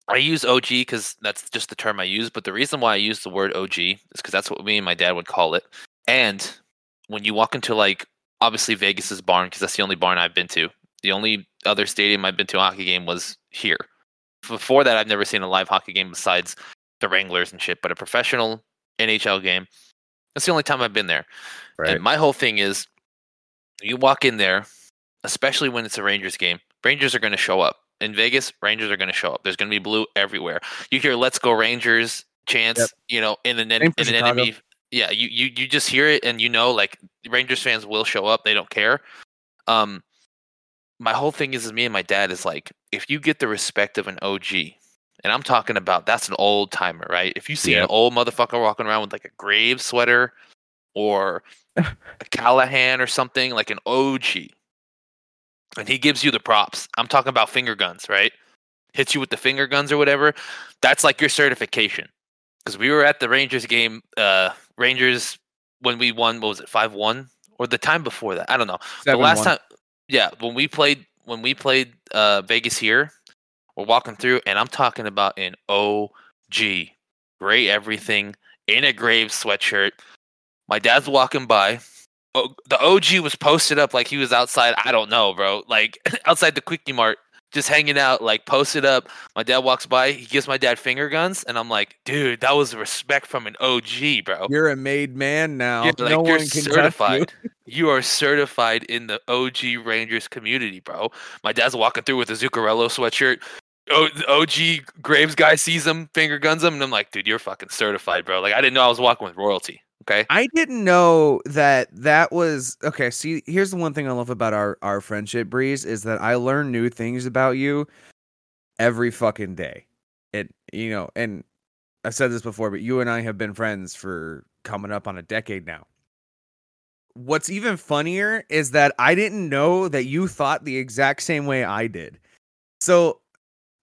B: I use OG because that's just the term I use. But the reason why I use the word OG is because that's what me and my dad would call it. And when you walk into like obviously Vegas's barn, because that's the only barn I've been to. The only other stadium I've been to a hockey game was here. Before that, I've never seen a live hockey game besides the Wranglers and shit. But a professional NHL game, that's the only time I've been there. And my whole thing is, you walk in there, especially when it's a Rangers game. Rangers are going to show up in Vegas. Rangers are going to show up. There's going to be blue everywhere. You hear "Let's go Rangers" chants,
C: Yep.
B: you know, in an en-
C: Same for
B: in an enemy. Yeah, you, you you just hear it and you know, like Rangers fans will show up. They don't care. Um, my whole thing is, is me and my dad is like, if you get the respect of an OG, and I'm talking about that's an old timer, right? If you see an old motherfucker walking around with like a Graves sweater or a Callahan or something like an OG, and he gives you the props. I'm talking about finger guns, right? Hits you with the finger guns or whatever. That's like your certification. Because we were at the Rangers game, uh, Rangers when we won. What was it, five one, or the time before that? I don't know. the last time, yeah, when we played when we played uh, Vegas here, we're walking through, and I'm talking about an OG, gray everything in a Graves sweatshirt. My dad's walking by. Oh, the OG was posted up like he was outside. I don't know, bro. Like outside the Quickie Mart, just hanging out, like posted up. My dad walks by. He gives my dad finger guns, and I'm like, dude, that was respect from an OG, bro.
C: You're a made man now.
B: Yeah, like
C: no
B: you're
C: one can touch you.
B: certified. You. are certified in the OG Rangers community, bro. My dad's walking through with a Zuccarello sweatshirt. O- OG Graves guy sees him, finger guns him, and I'm like, dude, you're fucking certified, bro. Like I didn't know I was walking with royalty. Okay.
C: I didn't know that that was okay. See, here's the one thing I love about our our friendship, Breeze, is that I learn new things about you every fucking day. It you know, and I've said this before, but you and I have been friends for coming up on a decade now. What's even funnier is that I didn't know that you thought the exact same way I did. So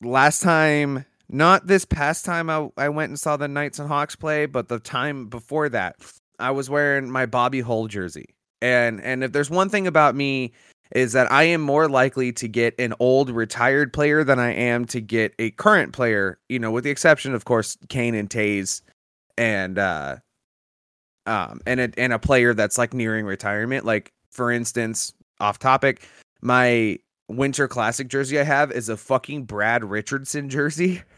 C: last time, not this past time I, I went and saw the Knights and Hawks play, but the time before that, I was wearing my Bobby Hull jersey. And and if there's one thing about me is that I am more likely to get an old retired player than I am to get a current player, you know, with the exception of course Kane and Toews and uh um and a, and a player that's like nearing retirement like for instance off topic my winter classic jersey I have is a fucking Brad Richardson jersey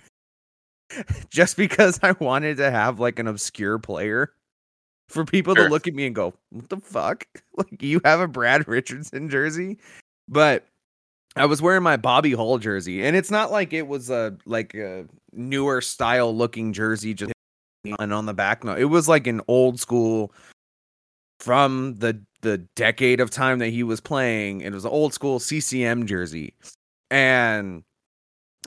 C: just because I wanted to have like an obscure player for people
B: Sure.
C: to look at me and go, "What the fuck? Like you have a Brad Richardson jersey?" But I was wearing my Bobby Hull jersey, and it's not like it was a like a newer style looking jersey just and on the back. No, it was like an old school from the the decade of time that he was playing. It was an old school CCM jersey, and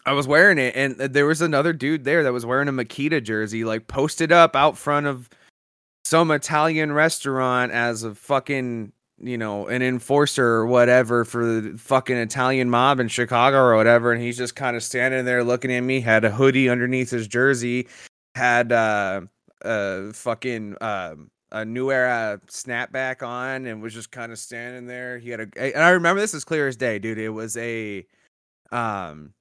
C: I was wearing it, and there was another dude there that was wearing a Mikita jersey, like posted up out front of some Italian restaurant as a fucking you know, an enforcer or whatever for the fucking Italian mob in Chicago or whatever, and he's just kind of standing there looking at me. Had a hoodie underneath his jersey, had uh, uh, fucking uh, a new era snapback on, and was just kind of standing there. He had a, and I remember this as clear as day, dude. It was a, um,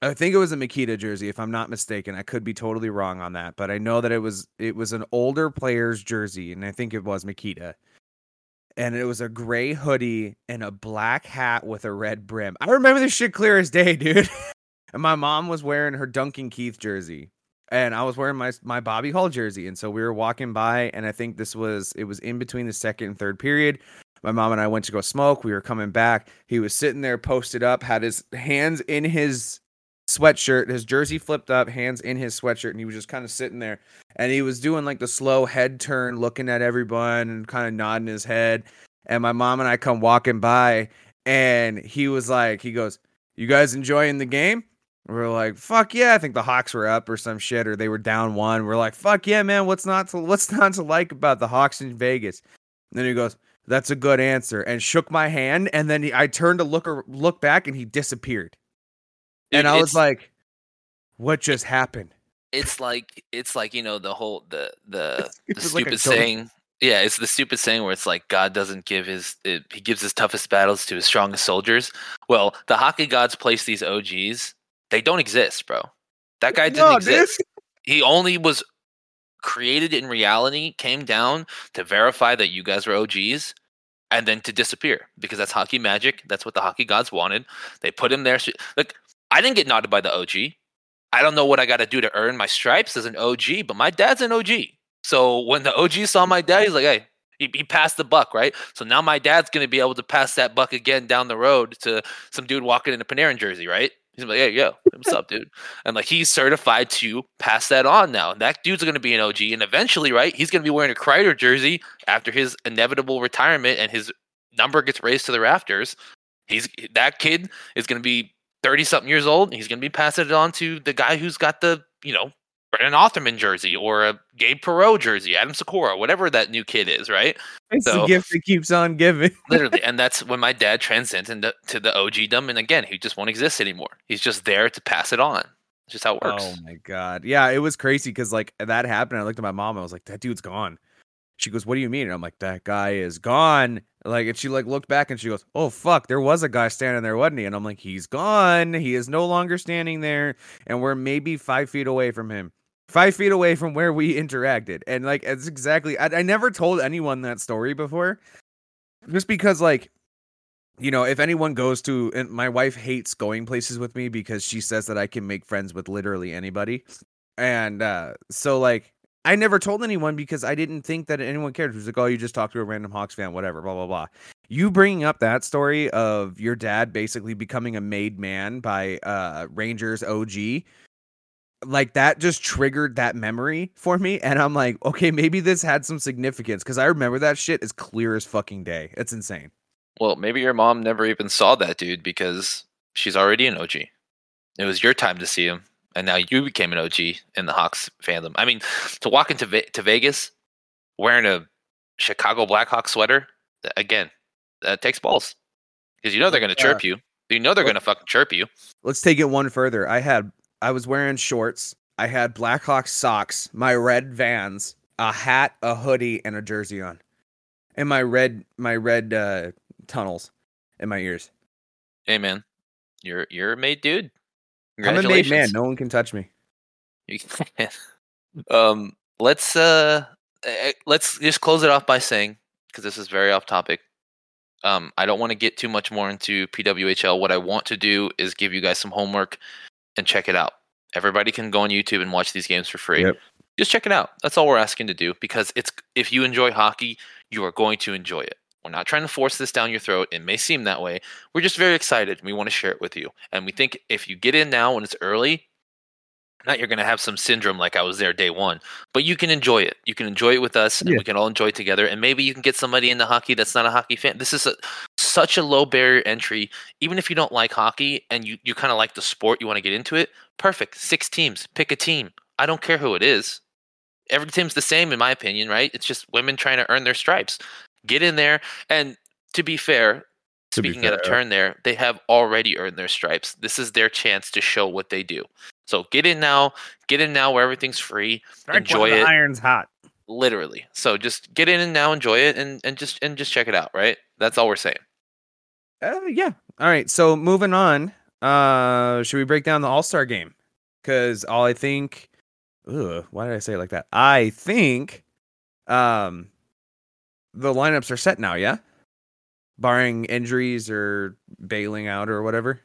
C: I think it was a Mikita jersey, if I'm not mistaken. I could be totally wrong on that, but I know that it was it was an older player's jersey, and I think it was Mikita. And it was a gray hoodie and a black hat with a red brim. I remember this shit clear as day, dude. and my mom was wearing her Duncan Keith jersey, and I was wearing my my Bobby Hull jersey. And so we were walking by, and I think this was it was in between the second and third period. My mom and I went to go smoke. We were coming back. He was sitting there posted up, had his hands in his sweatshirt, his jersey flipped up, hands in his sweatshirt, and he was just kind of sitting there. And he was doing like the slow head turn, looking at everyone and kind of nodding his head. And my mom and I come walking by, and he was like, he goes, You guys enjoying the game? We're like, fuck yeah! I think the Hawks were up or some shit, or they were down one. We're like, fuck yeah, man! What's not to what's not to like about the Hawks in Vegas? And then he goes, "That's a good answer," and shook my hand. And then he, I turned to look or look back, and he disappeared.
B: Dude,
C: and I was like, "What just happened?"
B: it's like it's like you know the whole the the, the
C: like
B: stupid
C: ghost.
B: saying yeah it's the stupid saying where it's like god doesn't give his it, he gives his toughest battles to his strongest soldiers well the hockey gods place these og's they don't exist bro that guy didn't
C: No, dude.
B: exist he only was created in reality came down to verify that you guys were og's and then to disappear because that's hockey magic that's what the hockey gods wanted they put him there so- look i didn't get nodded by the og I don't know what I got to do to earn my stripes as an OG, but my dad's an OG. So when the OG saw my dad, he's like, hey, he, he passed the buck, right? So now my dad's going to be able to pass that buck again down the road to some dude walking in a Panarin jersey, right? He's like, hey, yo, what's up, dude? And like he's certified to pass that on now. And that dude's going to be an OG. And eventually, right, he's going to be wearing a Kreider jersey after his inevitable retirement and his number gets raised to the rafters. He's that kid is going to be 30 something years old. And he's going to be passing it on to the guy who's got the, you know, Brennan Othmann jersey or a Gabe Perreault jersey, Adam Sykora, whatever that new kid is, right?
C: It's the gift that keeps on giving.
B: Literally. and that's when my dad transcends into to the OG dumb. And again, he just won't exist anymore. He's just there to pass it on. It's just how it oh works.
C: Oh my god. Yeah, it was crazy because like that happened. I looked at my mom. I was like, "That dude's gone." She goes, "What do you mean?" And I'm like, "That guy is gone." Like, and she like looked back and she goes, "Oh fuck, there was a guy standing there, wasn't he?" And I'm like, "He's gone. He is no longer standing there, and we're maybe five feet away from him." Five feet away from where we interacted, and like it's exactly. I, I never told anyone that story before, just because like you know, if anyone goes to, and my wife hates going places with me because she says that I can make friends with literally anybody. And uh, so, like, I never told anyone because I didn't think that anyone cared. It was like, oh, you just talked to a random Hawks fan, whatever, blah, blah, blah. You bringing up that story of your dad basically becoming a made man by uh, Rangers OG, like that just triggered that memory for me. And I'm like, okay, maybe this had some significance because I remember that shit as clear as fucking day. It's insane.
B: Well, maybe your mom never even saw that dude because she's already an OG. It was your time to see him, and now you became an OG in the Hawks fandom. I mean, to walk into Ve- to Vegas wearing a Chicago Blackhawks sweater, again, that takes balls because you know they're going to
C: Yeah.
B: chirp you. You know they're going to fucking chirp you.
C: let's take it one further. I had I was wearing shorts. I had Blackhawks socks, my red Vans, a hat, a hoodie, and a jersey on, and my red my red uh, tunnels in my ears.
B: Hey man, you're you're a made dude.
C: I'm a made man. No one can touch me.
B: Um, let's uh, eh, let's just close it off by saying because this is very off topic. Um, I don't want to get too much more into PWHL. What I want to do is give you guys some homework and check it out. Everybody can go on YouTube and watch these games for free.
C: Yep.
B: Just check it out. That's all we're asking to do because it's if you enjoy hockey, you are going to enjoy it. We're not trying to force this down your throat. It may seem that way. We're just very excited and we want to share it with you. And we think if you get in now when it's early, not you're going to have some syndrome like I was there day one, but you can enjoy it. You can enjoy it with us, and
C: Yeah.
B: we can all enjoy it together. And maybe you can get somebody into hockey that's not a hockey fan. This is a, such a low barrier entry. Even if you don't like hockey and you, you kind of like the sport, you want to get into it. Perfect. Six teams. Pick a team. I don't care who it is. Every team's the same, in my opinion, right? It's just women trying to earn their stripes. Get in there, and to be fair,
C: To be
B: speaking out of turn, there they have already earned their stripes. This is their chance to show what they do. So get in now. Get in now where everything's free. enjoy it.
C: Iron's hot.
B: Literally. So just get in and now enjoy it and, and just and just check it out. Right. That's all we're saying.
C: Uh, yeah. All right. So moving on. Uh, should we break down the All Star game? Because all I think. Ugh, why did I say it like that? I think, um, the lineups are set now. Yeah, barring injuries or bailing out or whatever.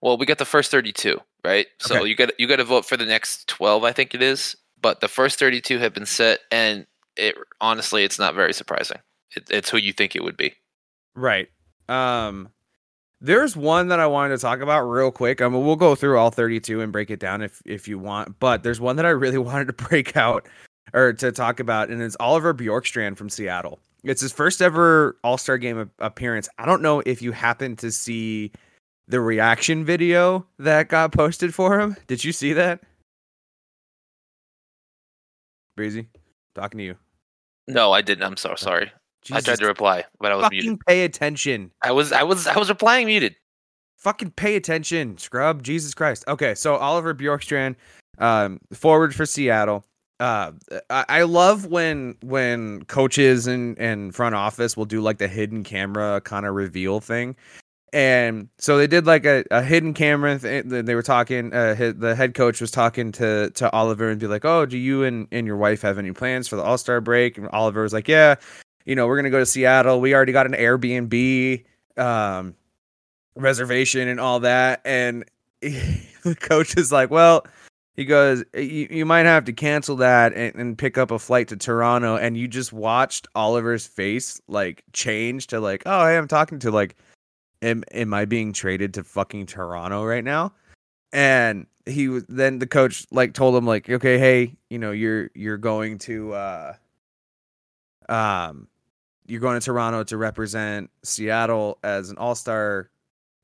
B: Well, we got the first 32, right? So
C: Okay.
B: you got you got to vote for the next 12, I think it is. But the first 32 have been set, and it honestly, it's not very surprising. It, it's who you think it would be.
C: Right. Um there's one that I wanted to talk about real quick. I mean, we'll go through all 32 and break it down if if you want, but there's one that I really wanted to break out or to talk about and it's Oliver Bjorkstrand from Seattle. It's his first ever All-Star game appearance. I don't know if you happen to see the reaction video that got posted for him. Did you see that? Breezy, talking to you.
B: No, I didn't. I'm so sorry. I tried to reply, but I was
C: fucking
B: muted.
C: pay attention.
B: I was I was I was replying muted.
C: fucking pay attention, scrub. Jesus Christ. Okay, so Oliver Bjorkstrand, um, forward for Seattle. Uh, I, love when when coaches and and front office will do like the hidden camera kind of reveal thing. And so they did like a, a hidden camera. Th- they were talking. Uh, the head coach was talking to to Oliver and be like, "Oh, do you and and your wife have any plans for the All Star break?" And Oliver was like, "Yeah, you know, we're gonna go to Seattle. We already got an Airbnb." Um, reservation and all that and the coach is like well he goes you, you might have to cancel that and, and pick up a flight to toronto and you just watched oliver's face like change to like oh hey i'm talking to like am, am i being traded to fucking toronto right now and he was then the coach like told him like okay hey you know you're you're going to uh um you're going to toronto to represent seattle as an all-star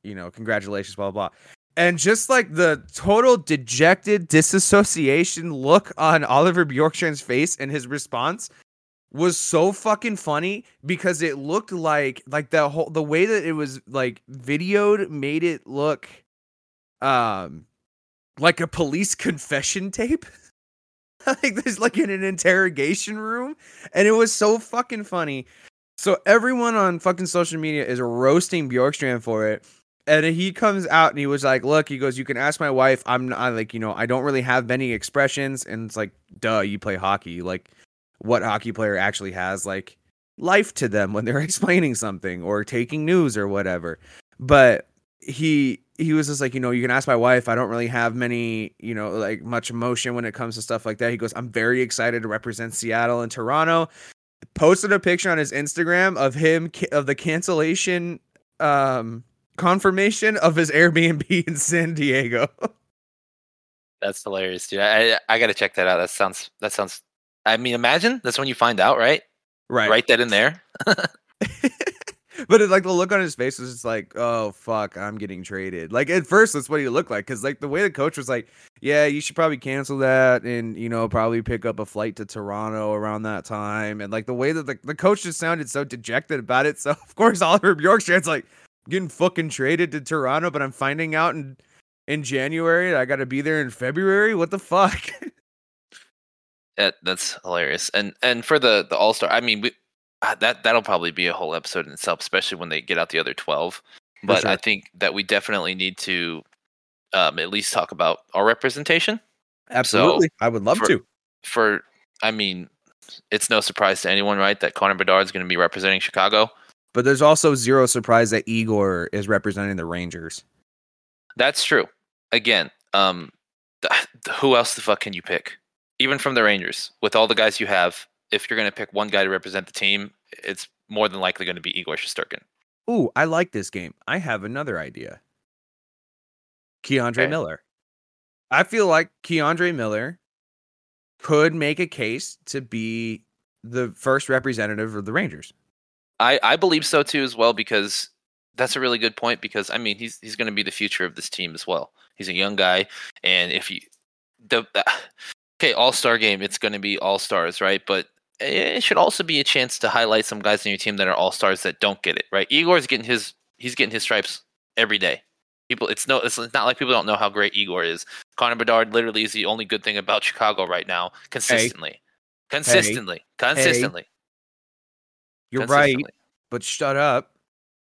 C: you know, congratulations, blah, blah, blah. And just like the total dejected disassociation look on Oliver Bjorkstrand's face and his response was so fucking funny because it looked like like the whole the way that it was like videoed made it look um like a police confession tape. like there's like in an interrogation room and it was so fucking funny. So everyone on fucking social media is roasting Bjorkstrand for it and he comes out and he was like, "Look," he goes, "You can ask my wife. I'm not like, you know, I don't really have many expressions." And it's like, "Duh, you play hockey. Like, what hockey player actually has like life to them when they're explaining something or taking news or whatever?" But he he was just like, you know, you can ask my wife. I don't really have many, you know, like much emotion when it comes to stuff like that. He goes, "I'm very excited to represent Seattle and Toronto." Posted a picture on his Instagram of him of the cancellation um confirmation of his Airbnb in San Diego.
B: That's hilarious, dude. I I, I got to check that out. That sounds that sounds. I mean, imagine that's when you find out, right? right? Write that in there.
C: but it, like the look on his face was just like, oh fuck, I'm getting traded. Like at first, that's what he looked like because like the way the coach was like, yeah, you should probably cancel that and you know probably pick up a flight to Toronto around that time. And like the way that the, the coach just sounded so dejected about it. So of course Oliver Bjorkstrand's like getting fucking traded to Toronto, but I'm finding out in in January that I got to be there in February. What the fuck?
B: That that's hilarious. And and for the the All Star, I mean, we, uh, that that'll probably be a whole episode in itself, especially when they get out the other twelve. But I think that we definitely need to um, at least talk about our representation
C: Absolutely, I would love
B: for-
C: to.
B: for. I mean, it's no surprise to anyone, right, that Connor Bedard is going to be representing Chicago.
C: But there's also zero surprise that Igor is representing the Rangers.
B: That's true. Again, um, th- who else the fuck can you pick? Even from the Rangers, with all the guys you have, if you're going to pick one guy to represent the team, it's more than likely going to be Igor Shesterkin.
C: Ooh, I like this game. I have another idea. K'Andre
B: Okay.
C: Miller. I feel like K'Andre Miller could make a case to be the first representative of the Rangers.
B: I, I believe so too as well because that's a really good point because I mean he's he's going to be the future of this team as well. He's a young guy, and if you the, the okay All Star game, it's going to be All Stars, right? But it should also be a chance to highlight some guys in your team that are all stars that don't get it right. Igor's getting his he's getting his stripes every day. People, it's no, it's not like people don't know how great Igor is. Connor Bedard literally is the only good thing about Chicago right now, consistently, consistently, consistently.
C: You're right, but shut up.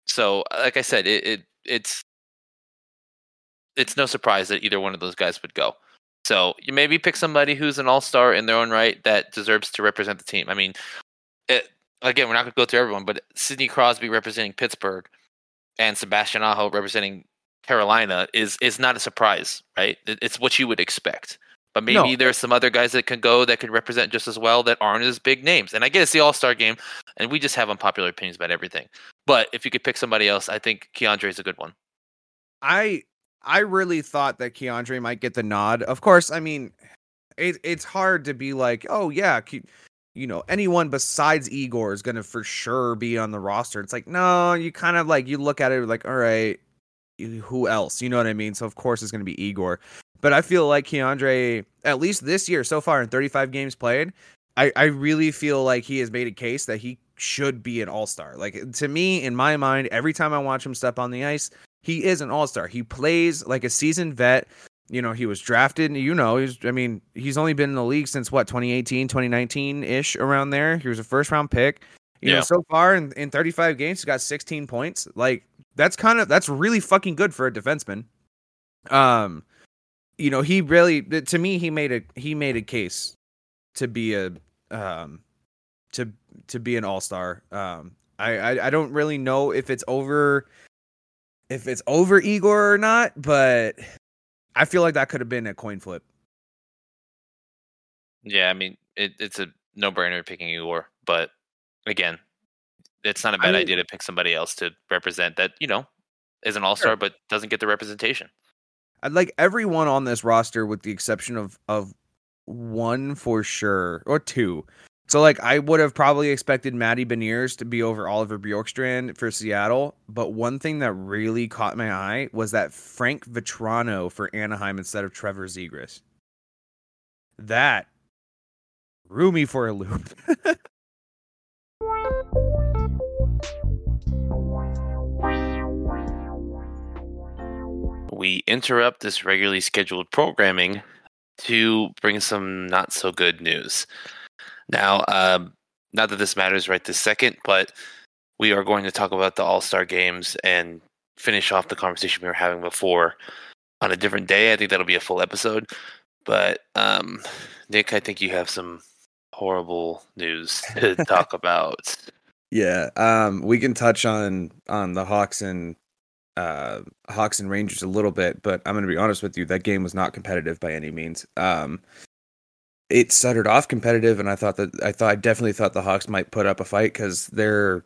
B: So, uh, like I said, it, it it's it's no surprise that either one of those guys would go. So you maybe pick somebody who's an all star in their own right that deserves to represent the team. I mean, it, again, we're not going to go through everyone, but Sidney Crosby representing Pittsburgh and Sebastian Aho representing Carolina is is not a surprise, right? It- It's what you would expect. But maybe
C: No.
B: there's some other guys that can go that could represent just as well that aren't as big names. And I get it's the All Star game, and we just have unpopular opinions about everything. But if you could pick somebody else, I think K'Andre is a good one.
C: I I really thought that K'Andre might get the nod. Of course, I mean, it, it's hard to be like, oh yeah, Ke- you know, anyone besides Igor is gonna for sure be on the roster. It's like, no, you kind of like you look at it like, all right, who else? You know what I mean? So of course it's gonna be Igor. But I feel like K'Andre, at least this year so far in 35 games played, I, I really feel like he has made a case that he should be an all-star. Like to me, in my mind, every time I watch him step on the ice, he is an all-star. He plays like a seasoned vet. You know, he was drafted, you know, he's I mean, he's only been in the league since what, 2018, 2019-ish around there. He was a first round pick. You know,
B: Yeah.
C: so far in, in 35 games, he's got 16 points. Like that's kind of that's really fucking good for a defenseman. Um, you know, he really to me he made a he made a case to be a um to to be an all-star. Um I, I I don't really know if it's over if it's over Igor or not, but I feel like that could have been a coin flip.
B: Yeah, I mean, it, it's a no brainer picking Igor, but again, it's not a bad
C: mean-
B: idea to pick somebody else to represent that, you know, is an all star but doesn't get the representation.
C: I'd like everyone on this roster with the exception of of one for sure or two. So like I would have probably expected Matty Beniers to be over Oliver Bjorkstrand for Seattle, but one thing that really caught my eye was that Frank Vatrano for Anaheim instead of Trevor Zegras. That threw me for a loop.
B: We interrupt this regularly scheduled programming to bring some not so good news. Now, um, not that this matters right this second, but we are going to talk about the All Star games and finish off the conversation we were having before on a different day. I think that'll be a full episode. But um, Nick, I think you have some horrible news to talk about.
C: Yeah, um, we can touch on on the Hawks and uh, Hawks and Rangers a little bit, but I'm going to be honest with you. That game was not competitive by any means. Um, it started off competitive, and I thought that I thought I definitely thought the Hawks might put up a fight because they're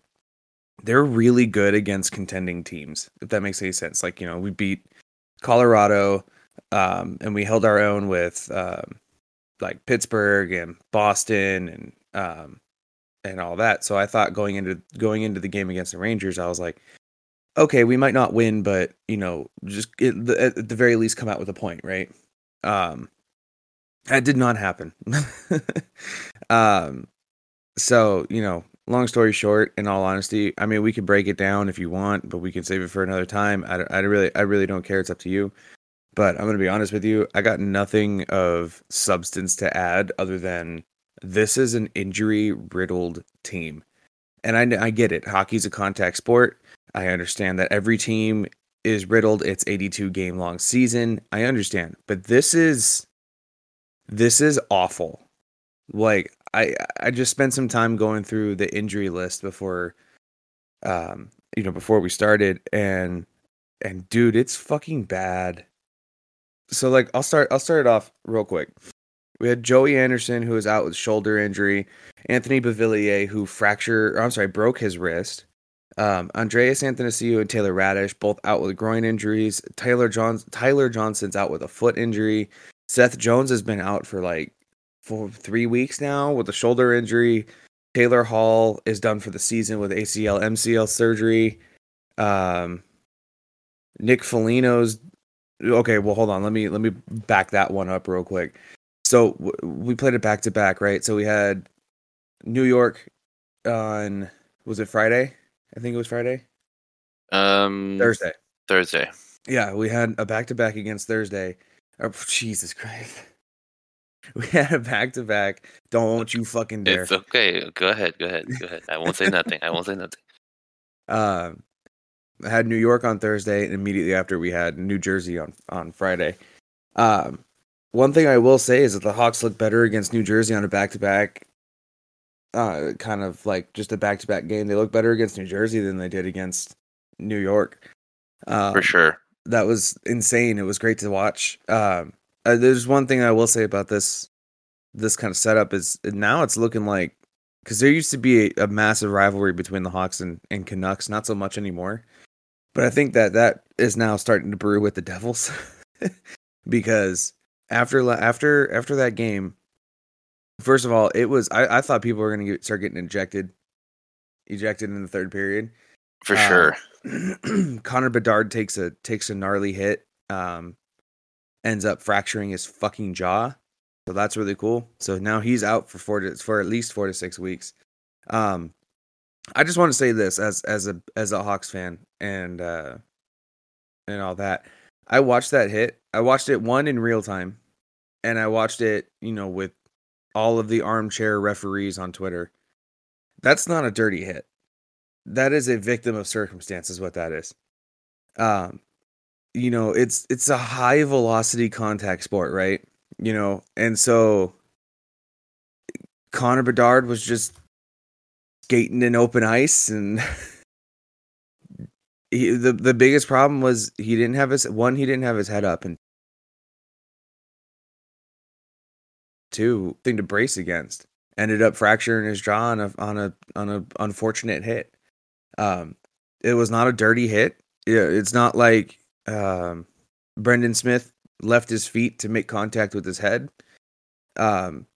C: they're really good against contending teams. If that makes any sense, like you know, we beat Colorado, um, and we held our own with um, like Pittsburgh and Boston and um, and all that. So I thought going into going into the game against the Rangers, I was like, okay, we might not win, but you know, just it, the, at the very least come out with a point, right? Um, that did not happen. um, so you know, long story short, in all honesty, I mean, we could break it down if you want, but we can save it for another time. I, I really, I really don't care. It's up to you. But I'm gonna be honest with you. I got nothing of substance to add other than this is an injury riddled team. And I, I get it. Hockey's a contact sport. I understand that every team is riddled. It's 82 game long season. I understand. But this is this is awful. Like I I just spent some time going through the injury list before um you know before we started and and dude, it's fucking bad. So like I'll start I'll start it off real quick. We had Joey Anderson who was out with shoulder injury, Anthony Beauvillier who fractured I'm sorry, broke his wrist. Um, Andreas Anthony and Taylor Raddysh both out with groin injuries. Taylor Johns Tyler Johnson's out with a foot injury. Seth Jones has been out for like for three weeks now with a shoulder injury. Taylor Hall is done for the season with ACL MCL surgery. Um, Nick Foligno's okay. Well, hold on. Let me let me back that one up real quick. So w- we played it back to back, right? So we had New York on was it Friday? I think it was Friday.
B: Um,
C: Thursday.
B: Thursday.
C: Yeah, we had a back to back against Thursday. Oh, Jesus Christ. We had a back to back. Don't you fucking dare.
B: It's okay. Go ahead. Go ahead. Go ahead. I won't say nothing. I won't say nothing.
C: Um, I had New York on Thursday, and immediately after we had New Jersey on on Friday. Um, one thing I will say is that the Hawks look better against New Jersey on a back to back. Uh, kind of like just a back to back game. They look better against New Jersey than they did against New York. Um,
B: For sure.
C: that was insane. It was great to watch. Um, uh, there's one thing I will say about this this kind of setup is now it's looking like because there used to be a, a massive rivalry between the Hawks and, and Canucks, not so much anymore. But I think that that is now starting to brew with the Devils because after after after that game, first of all, it was I, I thought people were going to get, start getting injected, ejected in the third period.
B: For
C: Uh,
B: sure.
C: Connor Bedard takes a takes a gnarly hit, um, ends up fracturing his fucking jaw. So that's really cool. So now he's out for four to, for at least four to six weeks. Um, I just want to say this as as a as a Hawks fan and uh, and all that. I watched that hit. I watched it one in real time, and I watched it, you know, with all of the armchair referees on Twitter. That's not a dirty hit that is a victim of circumstances. what that is um you know it's it's a high velocity contact sport right you know and so connor bedard was just skating in open ice and he, the the biggest problem was he didn't have his one he didn't have his head up and two thing to brace against ended up fracturing his jaw on a on a on a unfortunate hit um, it was not a dirty hit. Yeah, it's not like um, Brendan Smith left his feet to make contact with his head. Um,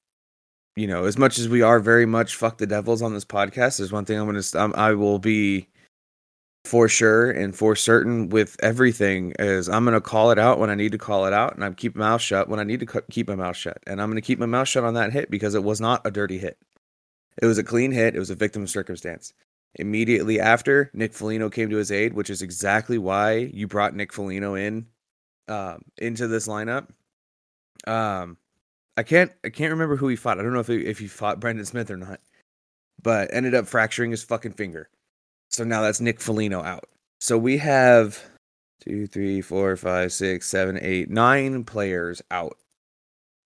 C: you know, as much as we are very much fuck the devils on this podcast, there's one thing I'm gonna I will be for sure and for certain with everything is I'm gonna call it out when I need to call it out, and I'm keep my mouth shut when I need to cu- keep my mouth shut, and I'm gonna keep my mouth shut on that hit because it was not a dirty hit. It was a clean hit. It was a victim of circumstance. Immediately after, Nick Foligno came to his aid, which is exactly why you brought Nick Foligno in um, into this lineup. Um, I can't I can't remember who he fought. I don't know if he, if he fought Brendan Smith or not, but ended up fracturing his fucking finger. So now that's Nick Foligno out. So we have two, three, four, five, six, seven, eight, nine players out,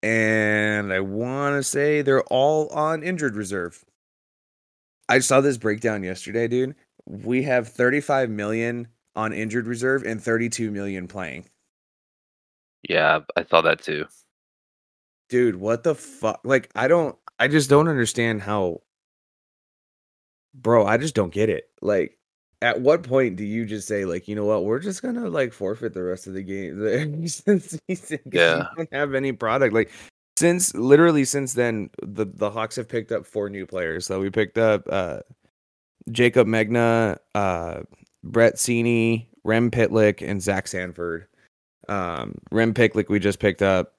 C: and I want to say they're all on injured reserve. I saw this breakdown yesterday, dude. We have 35 million on injured reserve and 32 million playing.
B: Yeah, I saw that too.
C: Dude, what the fuck? Like, I don't, I just don't understand how, bro, I just don't get it. Like, at what point do you just say, like, you know what, we're just gonna like forfeit the rest of the game since season
B: Yeah.
C: don't have any product? Like, since literally since then, the the Hawks have picked up four new players. So we picked up uh Jaycob Megna, uh Brett Seney, Rem Pitlick, and Zach Sanford. Um, Rem Pitlick we just picked up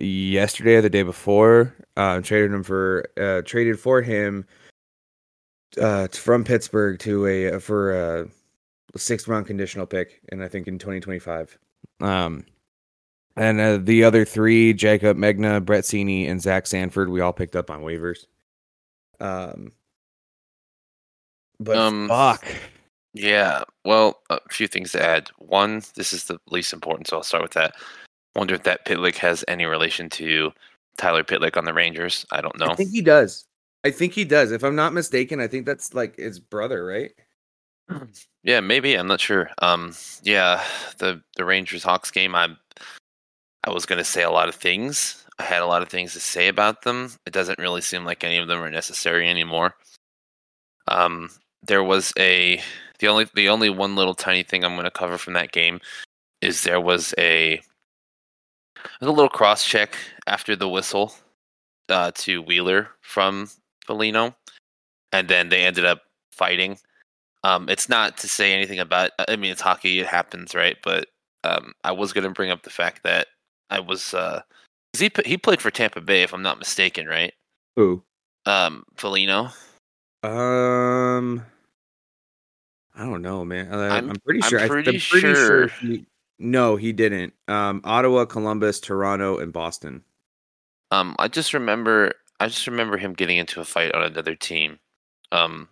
C: yesterday or the day before. Uh, traded him for uh, traded for him uh, from Pittsburgh to a for a sixth round conditional pick, and I think in 2025. Um, and uh, the other three, Jaycob Megna, Brett Seney, and Zach Sanford, we all picked up on waivers. Um, but
B: Um,
C: fuck,
B: Yeah. Well, a few things to add. One, this is the least important, so I'll start with that. Wonder if that Pitlick has any relation to Tyler Pitlick on the Rangers. I don't know.
C: I think he does. I think he does. If I'm not mistaken, I think that's like his brother, right?
B: Yeah, maybe. I'm not sure. Um, yeah, the the Rangers Hawks game. I I was gonna say a lot of things. I had a lot of things to say about them. It doesn't really seem like any of them are necessary anymore. Um, there was a the only the only one little tiny thing I'm gonna cover from that game is there was a a little cross check after the whistle uh, to Wheeler from Foligno, and then they ended up fighting. Um, it's not to say anything about. I mean, it's hockey; it happens, right? But um, I was going to bring up the fact that I was. Uh, 'cause he he played for Tampa Bay, if I'm not mistaken, right?
C: Who?
B: Um, Foligno.
C: Um, I don't know, man. I,
B: I'm-
C: I'm, pretty
B: I'm
C: sure. I-
B: pretty
C: sure.
B: sure-
C: he- no, he didn't. Um, Ottawa, Columbus, Toronto, and Boston.
B: Um, I just remember, I just remember him getting into a fight on another team, um,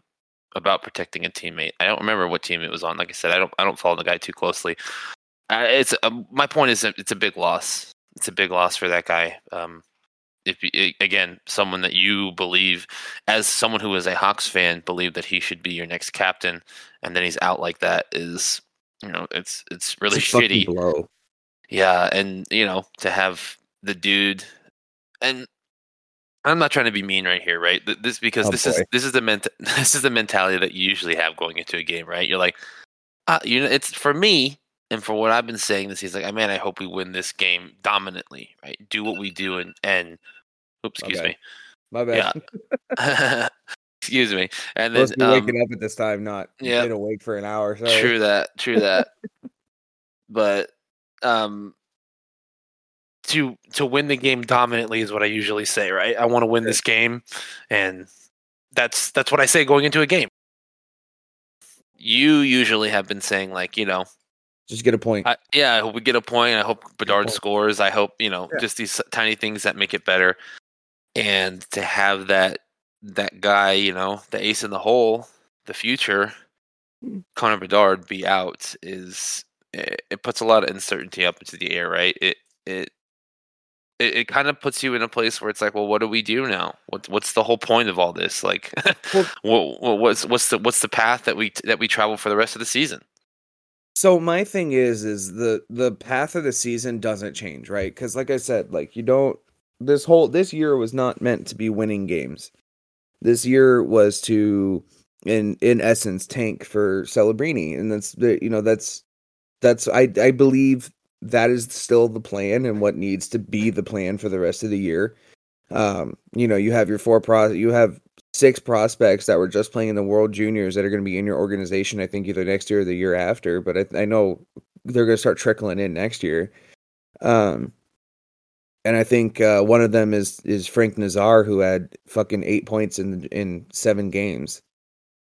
B: about protecting a teammate. I don't remember what team it was on. Like I said, I don't, I don't follow the guy too closely. Uh, it's um, my point is, it's a big loss. It's a big loss for that guy. Um, if you- again, someone that you believe, as someone who is a Hawks fan, believe that he should be your next captain, and then he's out like that is, you know, it's it's really
C: It's
B: shitty.
C: blow.
B: Yeah, and you know, to have the dude and I'm not trying to be mean right here, right? This because
C: Oh,
B: this is this is the ment- this is the mentality that you usually have going into a game, right? You're like, uh, you know, it's for me and for what I've been saying this. He's like, I man, I hope we win this game dominantly, right? Do what we do and and oops, excuse
C: Okay.
B: me,
C: My bad.
B: Yeah. excuse me, and then
C: Supposed to be
B: um,
C: waking up at this time, not
B: yeah.
C: awake for an hour. Sorry.
B: True that. True that. but um to to win the game dominantly is what I usually say, right? I want to win this game and that's that's what I say going into a game. You usually have been saying like, you know,
C: Just get a point.
B: I, yeah, I hope we get a point. I hope Bedard scores. I hope, you know,
C: Yeah.
B: just these tiny things that make it better. And to have that that guy, you know, the ace in the hole, the future. Connor Bedard be out is it, it puts a lot of uncertainty up into the air, right? It it it, it kind of puts you in a place where it's like, well, what do we do now? What what's the whole point of all this? Like,
C: Well-
B: what, what what's what's the what's the path that we that we travel for the rest of the season?
C: So my thing is, is the the path of the season doesn't change, right? Because like I said, like you don't. This whole this year was not meant to be winning games. This year was to, in in essence, tank for Celebrini, and that's the you know that's that's I I believe that is still the plan and what needs to be the plan for the rest of the year. Um, you know, you have your four pro, you have six prospects that were just playing in the World Juniors that are going to be in your organization. I think either next year or the year after, but I, I know they're going to start trickling in next year. Um, and I think uh, one of them is is Frank Nazar, who had fucking eight points in in seven games.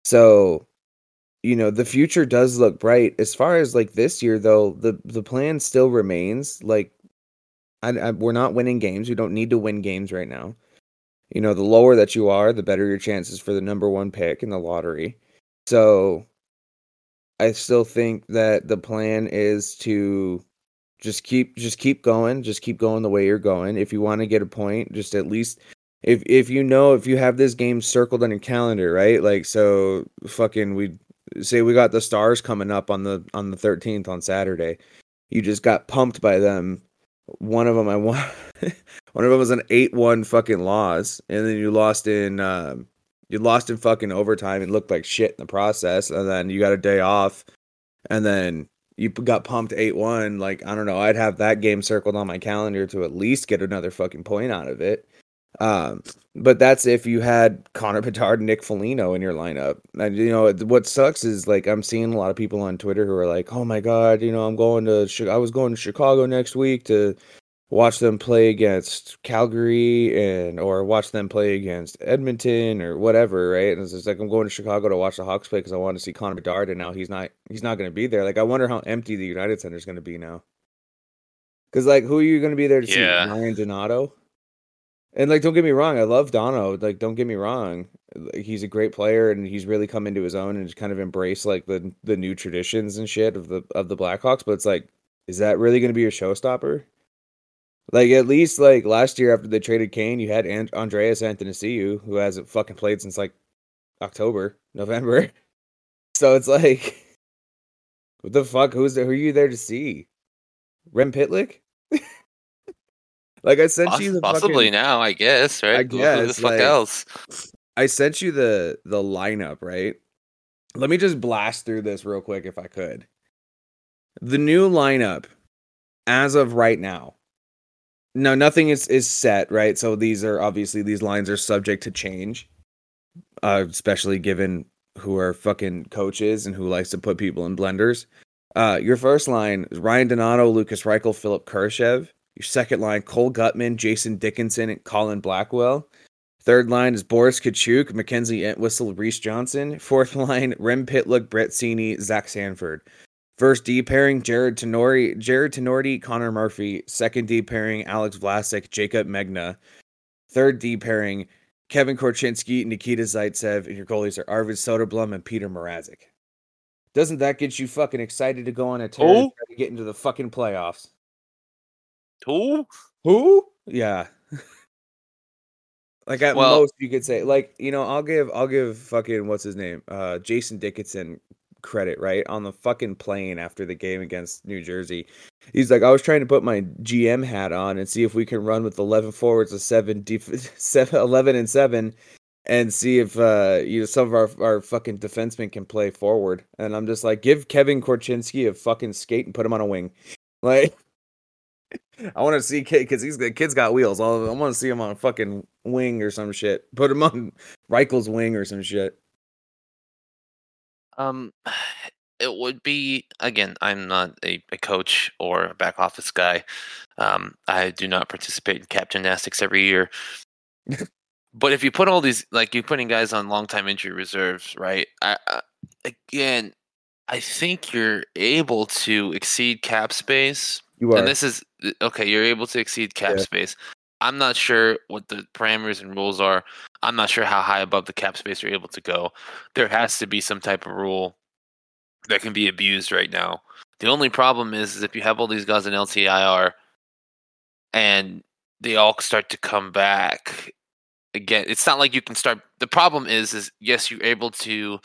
C: So, you know, the future does look bright. As far as like this year, though, the the plan still remains like. I, I, we're not winning games. We don't need to win games right now you know, the lower that you are, the better your chances for the number one pick in the lottery. So I still think that the plan is to just keep just keep going, just keep going the way you're going. If you want to get a point, just at least if if you know if you have this game circled on your calendar, right? Like so fucking we say we got the stars coming up on the on the 13th on Saturday. You just got pumped by them. One of them I won one of them was an eight-one fucking loss, and then you lost in um, you lost in fucking overtime and looked like shit in the process, and then you got a day off, and then you got pumped eight-one. Like I don't know, I'd have that game circled on my calendar to at least get another fucking point out of it. Um, but that's if you had Connor Bedard, and Nick Foligno in your lineup. And you know what sucks is like I'm seeing a lot of people on Twitter who are like, "Oh my god, you know I'm going to I was going to Chicago next week to." watch them play against Calgary and or watch them play against Edmonton or whatever, right? And it's just like I'm going to Chicago to watch the Hawks play because I want to see Connor Bedard, and now he's not he's not going to be there. Like I wonder how empty the United Center is going to be now. Because like, who are you going to be there to
B: Yeah.
C: see? Ryan Donato. And like, don't get me wrong, I love Dono. Like, don't get me wrong, like, he's a great player, and he's really come into his own and kind of embraced like the the new traditions and shit of the of the Blackhawks. But it's like, is that really going to be your showstopper? Like at least like last year after they traded Kane, you had An- Andreas Athanasiou who hasn't fucking played since like October, November. So it's like, what the fuck? Who's there? Who are you there to see? Rem Pitlick? Like I sent
B: Poss-
C: you the
B: possibly
C: fucking,
B: now, I guess, right?
C: I
B: the fuck else?
C: I sent you the the lineup, right? Let me just blast through this real quick if I could. The new lineup as of right now. No, nothing is is set, right? So these are obviously these lines are subject to change. Uh especially given who are fucking coaches and who likes to put people in blenders. Uh your first line is Ryan Donato, Lucas Reichel, Philipp Kurashev. Your second line, Cole Guttman, Jason Dickinson, and Colin Blackwell. Third line is Boris Katchouk, Mackenzie Entwistle, Reese Johnson. Fourth line, Rem Pitlick, Brett Seney, Zach Sanford. First D pairing, Jarred Tinordi, Jarred Tinordi, Connor Murphy. Second D pairing, Alex Vlasic, Jaycob Megna. Third D pairing, Kevin Korchinski, Nikita Zaitsev, and your goalies are Arvid Soderblom and Petr Mrazek. Doesn't that get you fucking excited to go on a tear oh.
B: and
C: try to get into the fucking playoffs?
B: Who?
C: Who? Yeah. like at
B: Well-
C: most you could say like, you know, I'll give I'll give fucking what's his name? Uh Jason Dickinson credit, right? On the fucking plane after the game against New Jersey. He's like, I was trying to put my GM hat on and see if we can run with 11 forwards of 7 def- seven 11 and 7 and see if uh you know some of our our fucking defensemen can play forward. And I'm just like, give Kevin Korchinski a fucking skate and put him on a wing. Like I want to see kid because he's the kid's got wheels. I'll, I want to see him on a fucking wing or some shit. Put him on Reichel's wing or some shit.
B: Um, it would be again. I'm not a, a coach or a back office guy. Um, I do not participate in cap gymnastics every year. but if you put all these, like you're putting guys on long time injury reserves, right? I, I, again, I think you're able to exceed cap space
C: You are.
B: and this is okay. You're able to exceed cap
C: Yeah.
B: space. I'm not sure what the parameters and rules are. I'm not sure how high above the cap space you're able to go. There has to be some type of rule that can be abused right now. The only problem is, is if you have all these guys in LTIR and they all start to come back again. It's not like you can start. The problem is, is yes, you're able to,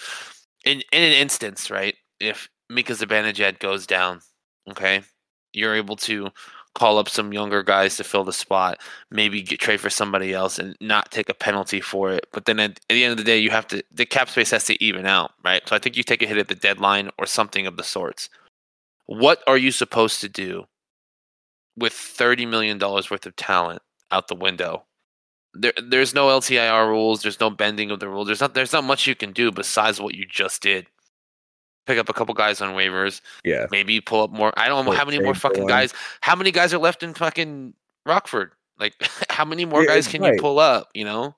B: in in an instance, right? If Mika Zibanejad goes down, okay, you're able to call up some younger guys to fill the spot, maybe get trade for somebody else and not take a penalty for it. But then at, at the end of the day, you have to the cap space has to even out, right? So I think you take a hit at the deadline or something of the sorts. What are you supposed to do with thirty million dollars worth of talent out the window? There, there's no LTIR rules. There's no bending of the rules. There's not. There's not much you can do besides what you just did. Pick up a couple guys on waivers.
C: yeah.
B: Maybe pull up more. I don't know how many more fucking guys. How many guys are left in fucking Rockford? Like, how many more
C: Yeah,
B: guys can
C: right.
B: you pull up? You know?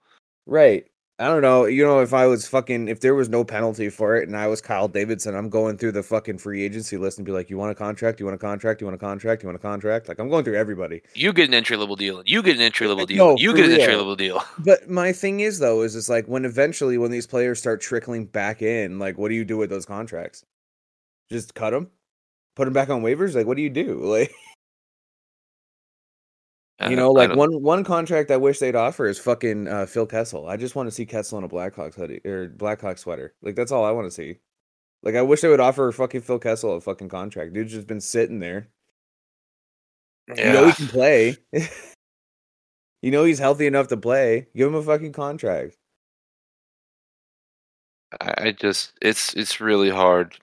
C: Right. I don't know. You know, if I was fucking, if there was no penalty for it and I was Kyle Davidson, I'm going through the fucking free agency list and be like, you want a contract? You want a contract? You want a contract? You want a contract? Like, I'm going through everybody.
B: You get an entry level deal. You get an entry level deal.
C: no,
B: you get an entry level deal.
C: But my thing is, though, is it's like when eventually, when these players start trickling back in, like, what do you do with those contracts? Just cut them? Put them back on waivers? Like, what do you do? Like, you know, like one one contract I wish they'd offer is fucking uh, Phil Kessel. I just want to see Kessel in a Blackhawks hoodie or Blackhawks sweater. Like that's all I want to see. Like I wish they would offer fucking Phil Kessel a fucking contract. Dude's just been sitting there. You know he can play. you know he's healthy enough to play. Give him a fucking contract.
B: I I just it's it's really hard.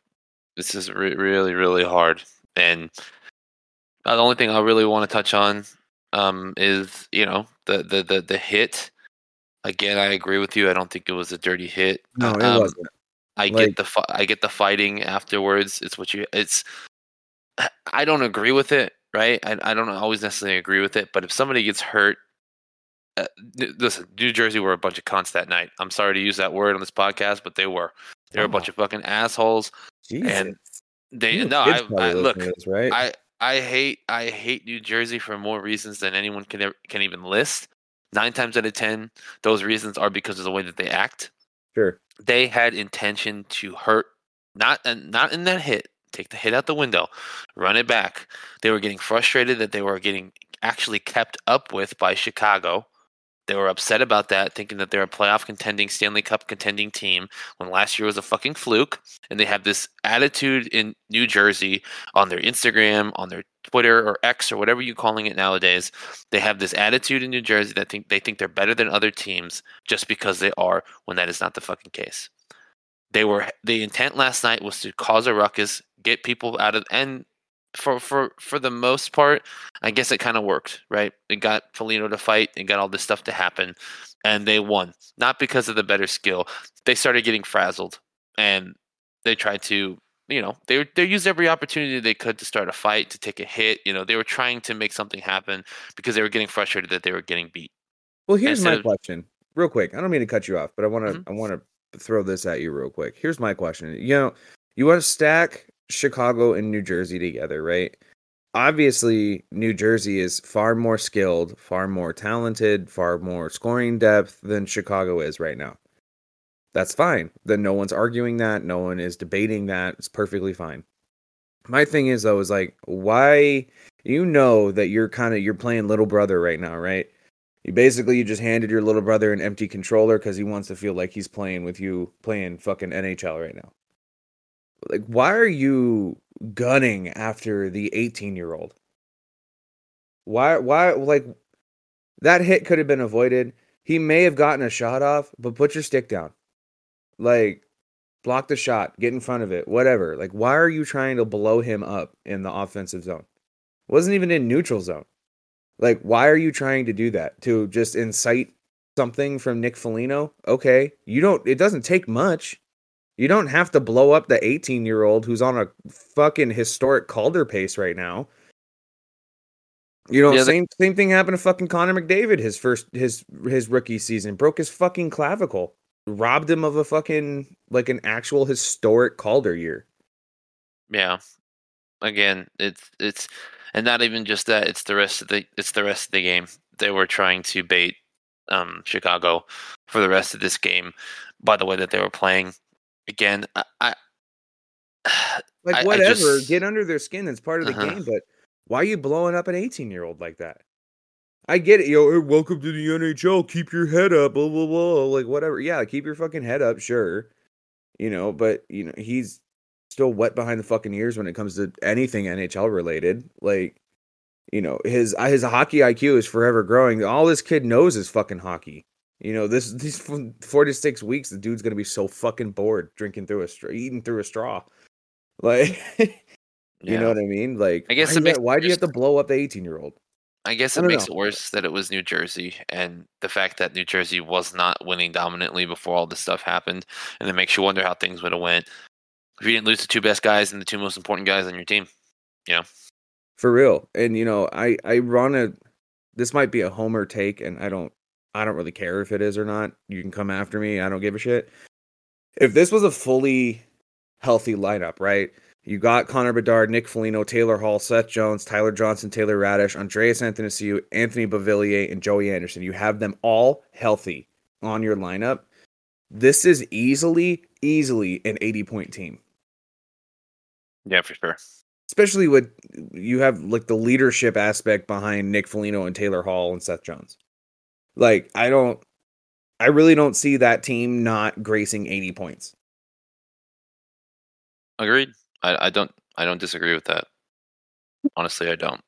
B: This is re- really really hard, and uh, the only thing I really want to touch on um, is you know the, the the the hit. Again, I agree with you. I don't think it was a dirty hit.
C: No, it
B: um,
C: wasn't.
B: I
C: Like-
B: get the fi- I get the fighting afterwards. It's what you. It's. I don't agree with it, right? I I don't always necessarily agree with it, but if somebody gets hurt, uh, listen, New Jersey were a bunch of cons that night. I'm sorry to use that word on this podcast, but they were. They were a bunch
C: Oh.
B: of fucking assholes.
C: Jesus.
B: and They
C: You
B: no, I, I look.
C: this, right?
B: I I hate I hate New Jersey for more reasons than anyone can ever, can even list. Nine times out of ten, those reasons are because of the way that they act
C: sure.
B: they had intention to hurt not and not in that hit take the hit out the window run it back they were getting frustrated that they were getting actually kept up with by chicago they were upset about that thinking that they're a playoff contending stanley cup contending team when last year was a fucking fluke and they have this attitude in new jersey on their instagram on their twitter or x or whatever you're calling it nowadays. They have this attitude in new jersey that think they think they're better than other teams just because they are when that is not the fucking case. They were the intent last night was to cause a ruckus, get people out of and for for for the most part, I guess it kind of worked, right? It got Foligno to fight, and got all this stuff to happen, and they won. Not because of the better skill. They started getting frazzled and they tried to you know, they they used every opportunity they could to start a fight, to take a hit. You know, they were trying to make something happen because they were getting frustrated that they were getting beat.
C: Well, here's my
B: of-
C: question. real quick. I don't mean to cut you off, but I want to
B: Mhm.
C: I want to throw this at you real quick. Here's my question. You know, you want to stack Chicago and New Jersey together, right? Obviously, New Jersey is far more skilled, far more talented, far more scoring depth than Chicago is right now. That's fine. Then no one's arguing that. No one is debating that. It's perfectly fine. My thing is though, is like, why you know that you're kind of you're playing little brother right now, right? You basically you just handed your little brother an empty controller because he wants to feel like he's playing with you, playing fucking NHL right now. Like, why are you gunning after the 18 year old? Why? Why? Like, that hit could have been avoided. He may have gotten a shot off, but put your stick down. Like, block the shot, get in front of it, whatever. Like, why are you trying to blow him up in the offensive zone? Wasn't even in neutral zone. Like, why are you trying to do that? To just incite something from Nick Foligno? Okay. You don't, it doesn't take much. You don't have to blow up the 18 year old who's on a fucking historic Calder pace right now. You know,
B: Yeah, the-
C: same same thing happened to fucking Connor McDavid his first his his rookie season. Broke his fucking clavicle. Robbed him of a fucking like an actual historic Calder year.
B: Yeah. Again, it's it's and not even just that, it's the rest of the it's the rest of the game. They were trying to bait um Chicago for the rest of this game by the way that they were playing. Again, I, I
C: Like
B: I- I
C: whatever,
B: just-
C: get under their skin. That's part of the
B: Uh-huh.
C: game. But why are you blowing up an 18 year old like that? I get it, yo. welcome to the NHL. Keep your head up. Blah blah blah. Like whatever. Yeah, keep your fucking head up. Sure, you know. But you know he's still wet behind the fucking ears when it comes to anything NHL related. Like, you know, his uh, his hockey IQ is forever growing. All this kid knows is fucking hockey. You know, this these four to six weeks, the dude's gonna be so fucking bored drinking through a straw, eating through a straw. Like, you
B: yeah.
C: know what I mean? Like,
B: I guess
C: why
B: makes
C: why do you have to blow up the eighteen year old?
B: I guess it
C: don't
B: makes
C: know.
B: it worse that it was New Jersey and the fact that New Jersey was not winning dominantly before all this stuff happened, and it makes you wonder how things would have went if you didn't lose the two best guys and the two most important guys on your team.
C: You know, for real. And you know, I I run a. This might be a homer take, and I don't I don't really care if it is or not. You can come after me. I don't give a shit. If this was a fully healthy lineup, right? You got Connor Bedard, Nick Foligno, Taylor Hall, Seth Jones, Tyler Johnson, Taylor Raddysh, Andreas Athanasiou Anthony Beauvillier, and Joey Anderson. You have them all healthy on your lineup. This is easily, easily an 80 point team.
B: Yeah, for sure.
C: especially with you have like the leadership aspect behind Nick Foligno and Taylor Hall and Seth Jones. Like I don't I really don't see that team not gracing 80 points.
B: Agreed. I, I don't I don't disagree with that. Honestly, I don't.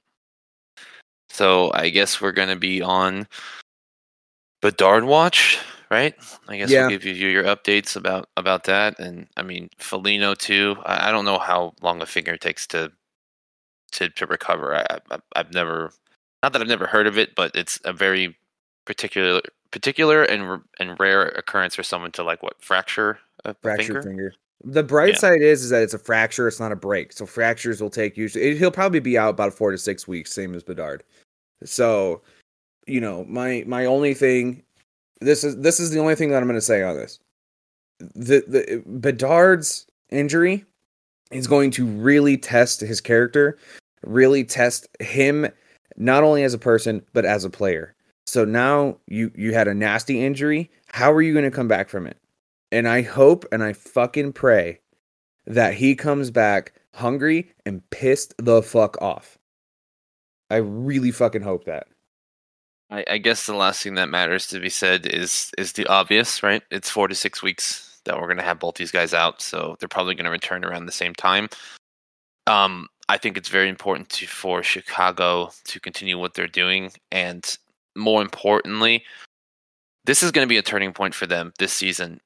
B: So I guess we're gonna be on Bedard watch, right? I guess
C: Yeah.
B: we'll give you your updates about about that, and I mean Foligno too. I, I don't know how long a finger takes to to to recover. I, I I've never, not that I've never heard of it, but it's a very particular particular and and rare occurrence for someone to like what fracture a,
C: fracture
B: finger.
C: finger. The bright
B: Yeah.
C: side is is that it's a fracture, it's not a break. So fractures will take usually he'll probably be out about 4 to 6 weeks same as Bedard. So, you know, my my only thing this is this is the only thing that I'm going to say on this. The the Bedard's injury is going to really test his character, really test him not only as a person but as a player. So now you you had a nasty injury. How are you going to come back from it? And I hope and I fucking pray that he comes back hungry and pissed the fuck off. I really fucking hope that.
B: I, I guess the last thing that matters to be said is is the obvious, right? It's four to six weeks that we're going to have both these guys out, so they're probably going to return around the same time. Um, I think it's very important to, for Chicago to continue what they're doing, and more importantly, this is going to be a turning point for them this season.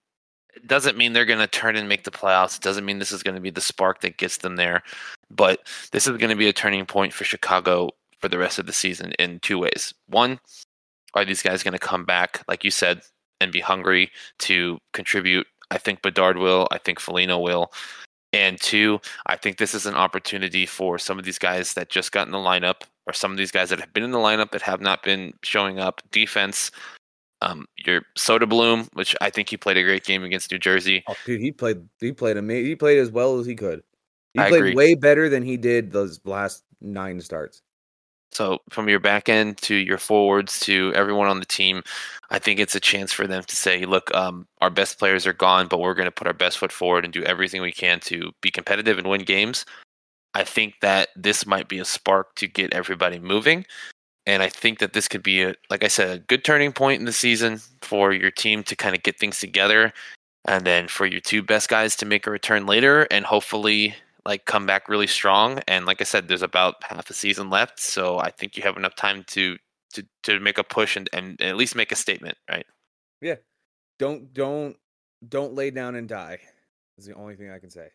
B: It doesn't mean they're going to turn and make the playoffs. It doesn't mean this is going to be the spark that gets them there, but this is going to be a turning point for Chicago for the rest of the season in two ways. One, are these guys going to come back, like you said, and be hungry to contribute? I think Bedard will. I think Foligno will. And two, I think this is an opportunity for some of these guys that just got in the lineup, or some of these guys that have been in the lineup that have not been showing up. Defense, Um, your Bloom, which I think he played a great game against New Jersey.
C: Oh, dude, he played. He played amazing. He played as well as he could. He
B: I
C: played
B: agree.
C: way better than he did those last nine starts.
B: So from your back end to your forwards to everyone on the team, I think it's a chance for them to say, look, um, our best players are gone, but we're going to put our best foot forward and do everything we can to be competitive and win games. I think that this might be a spark to get everybody moving. And I think that this could be, a, like I said, a good turning point in the season for your team to kind of get things together. And then for your two best guys to make a return later and hopefully like come back really strong. And like I said, there's about half a season left, so I think you have enough time to to to make a push and, and at least make a statement, right? Yeah.
C: Don't don't don't lay down and die. Is the only thing I can say.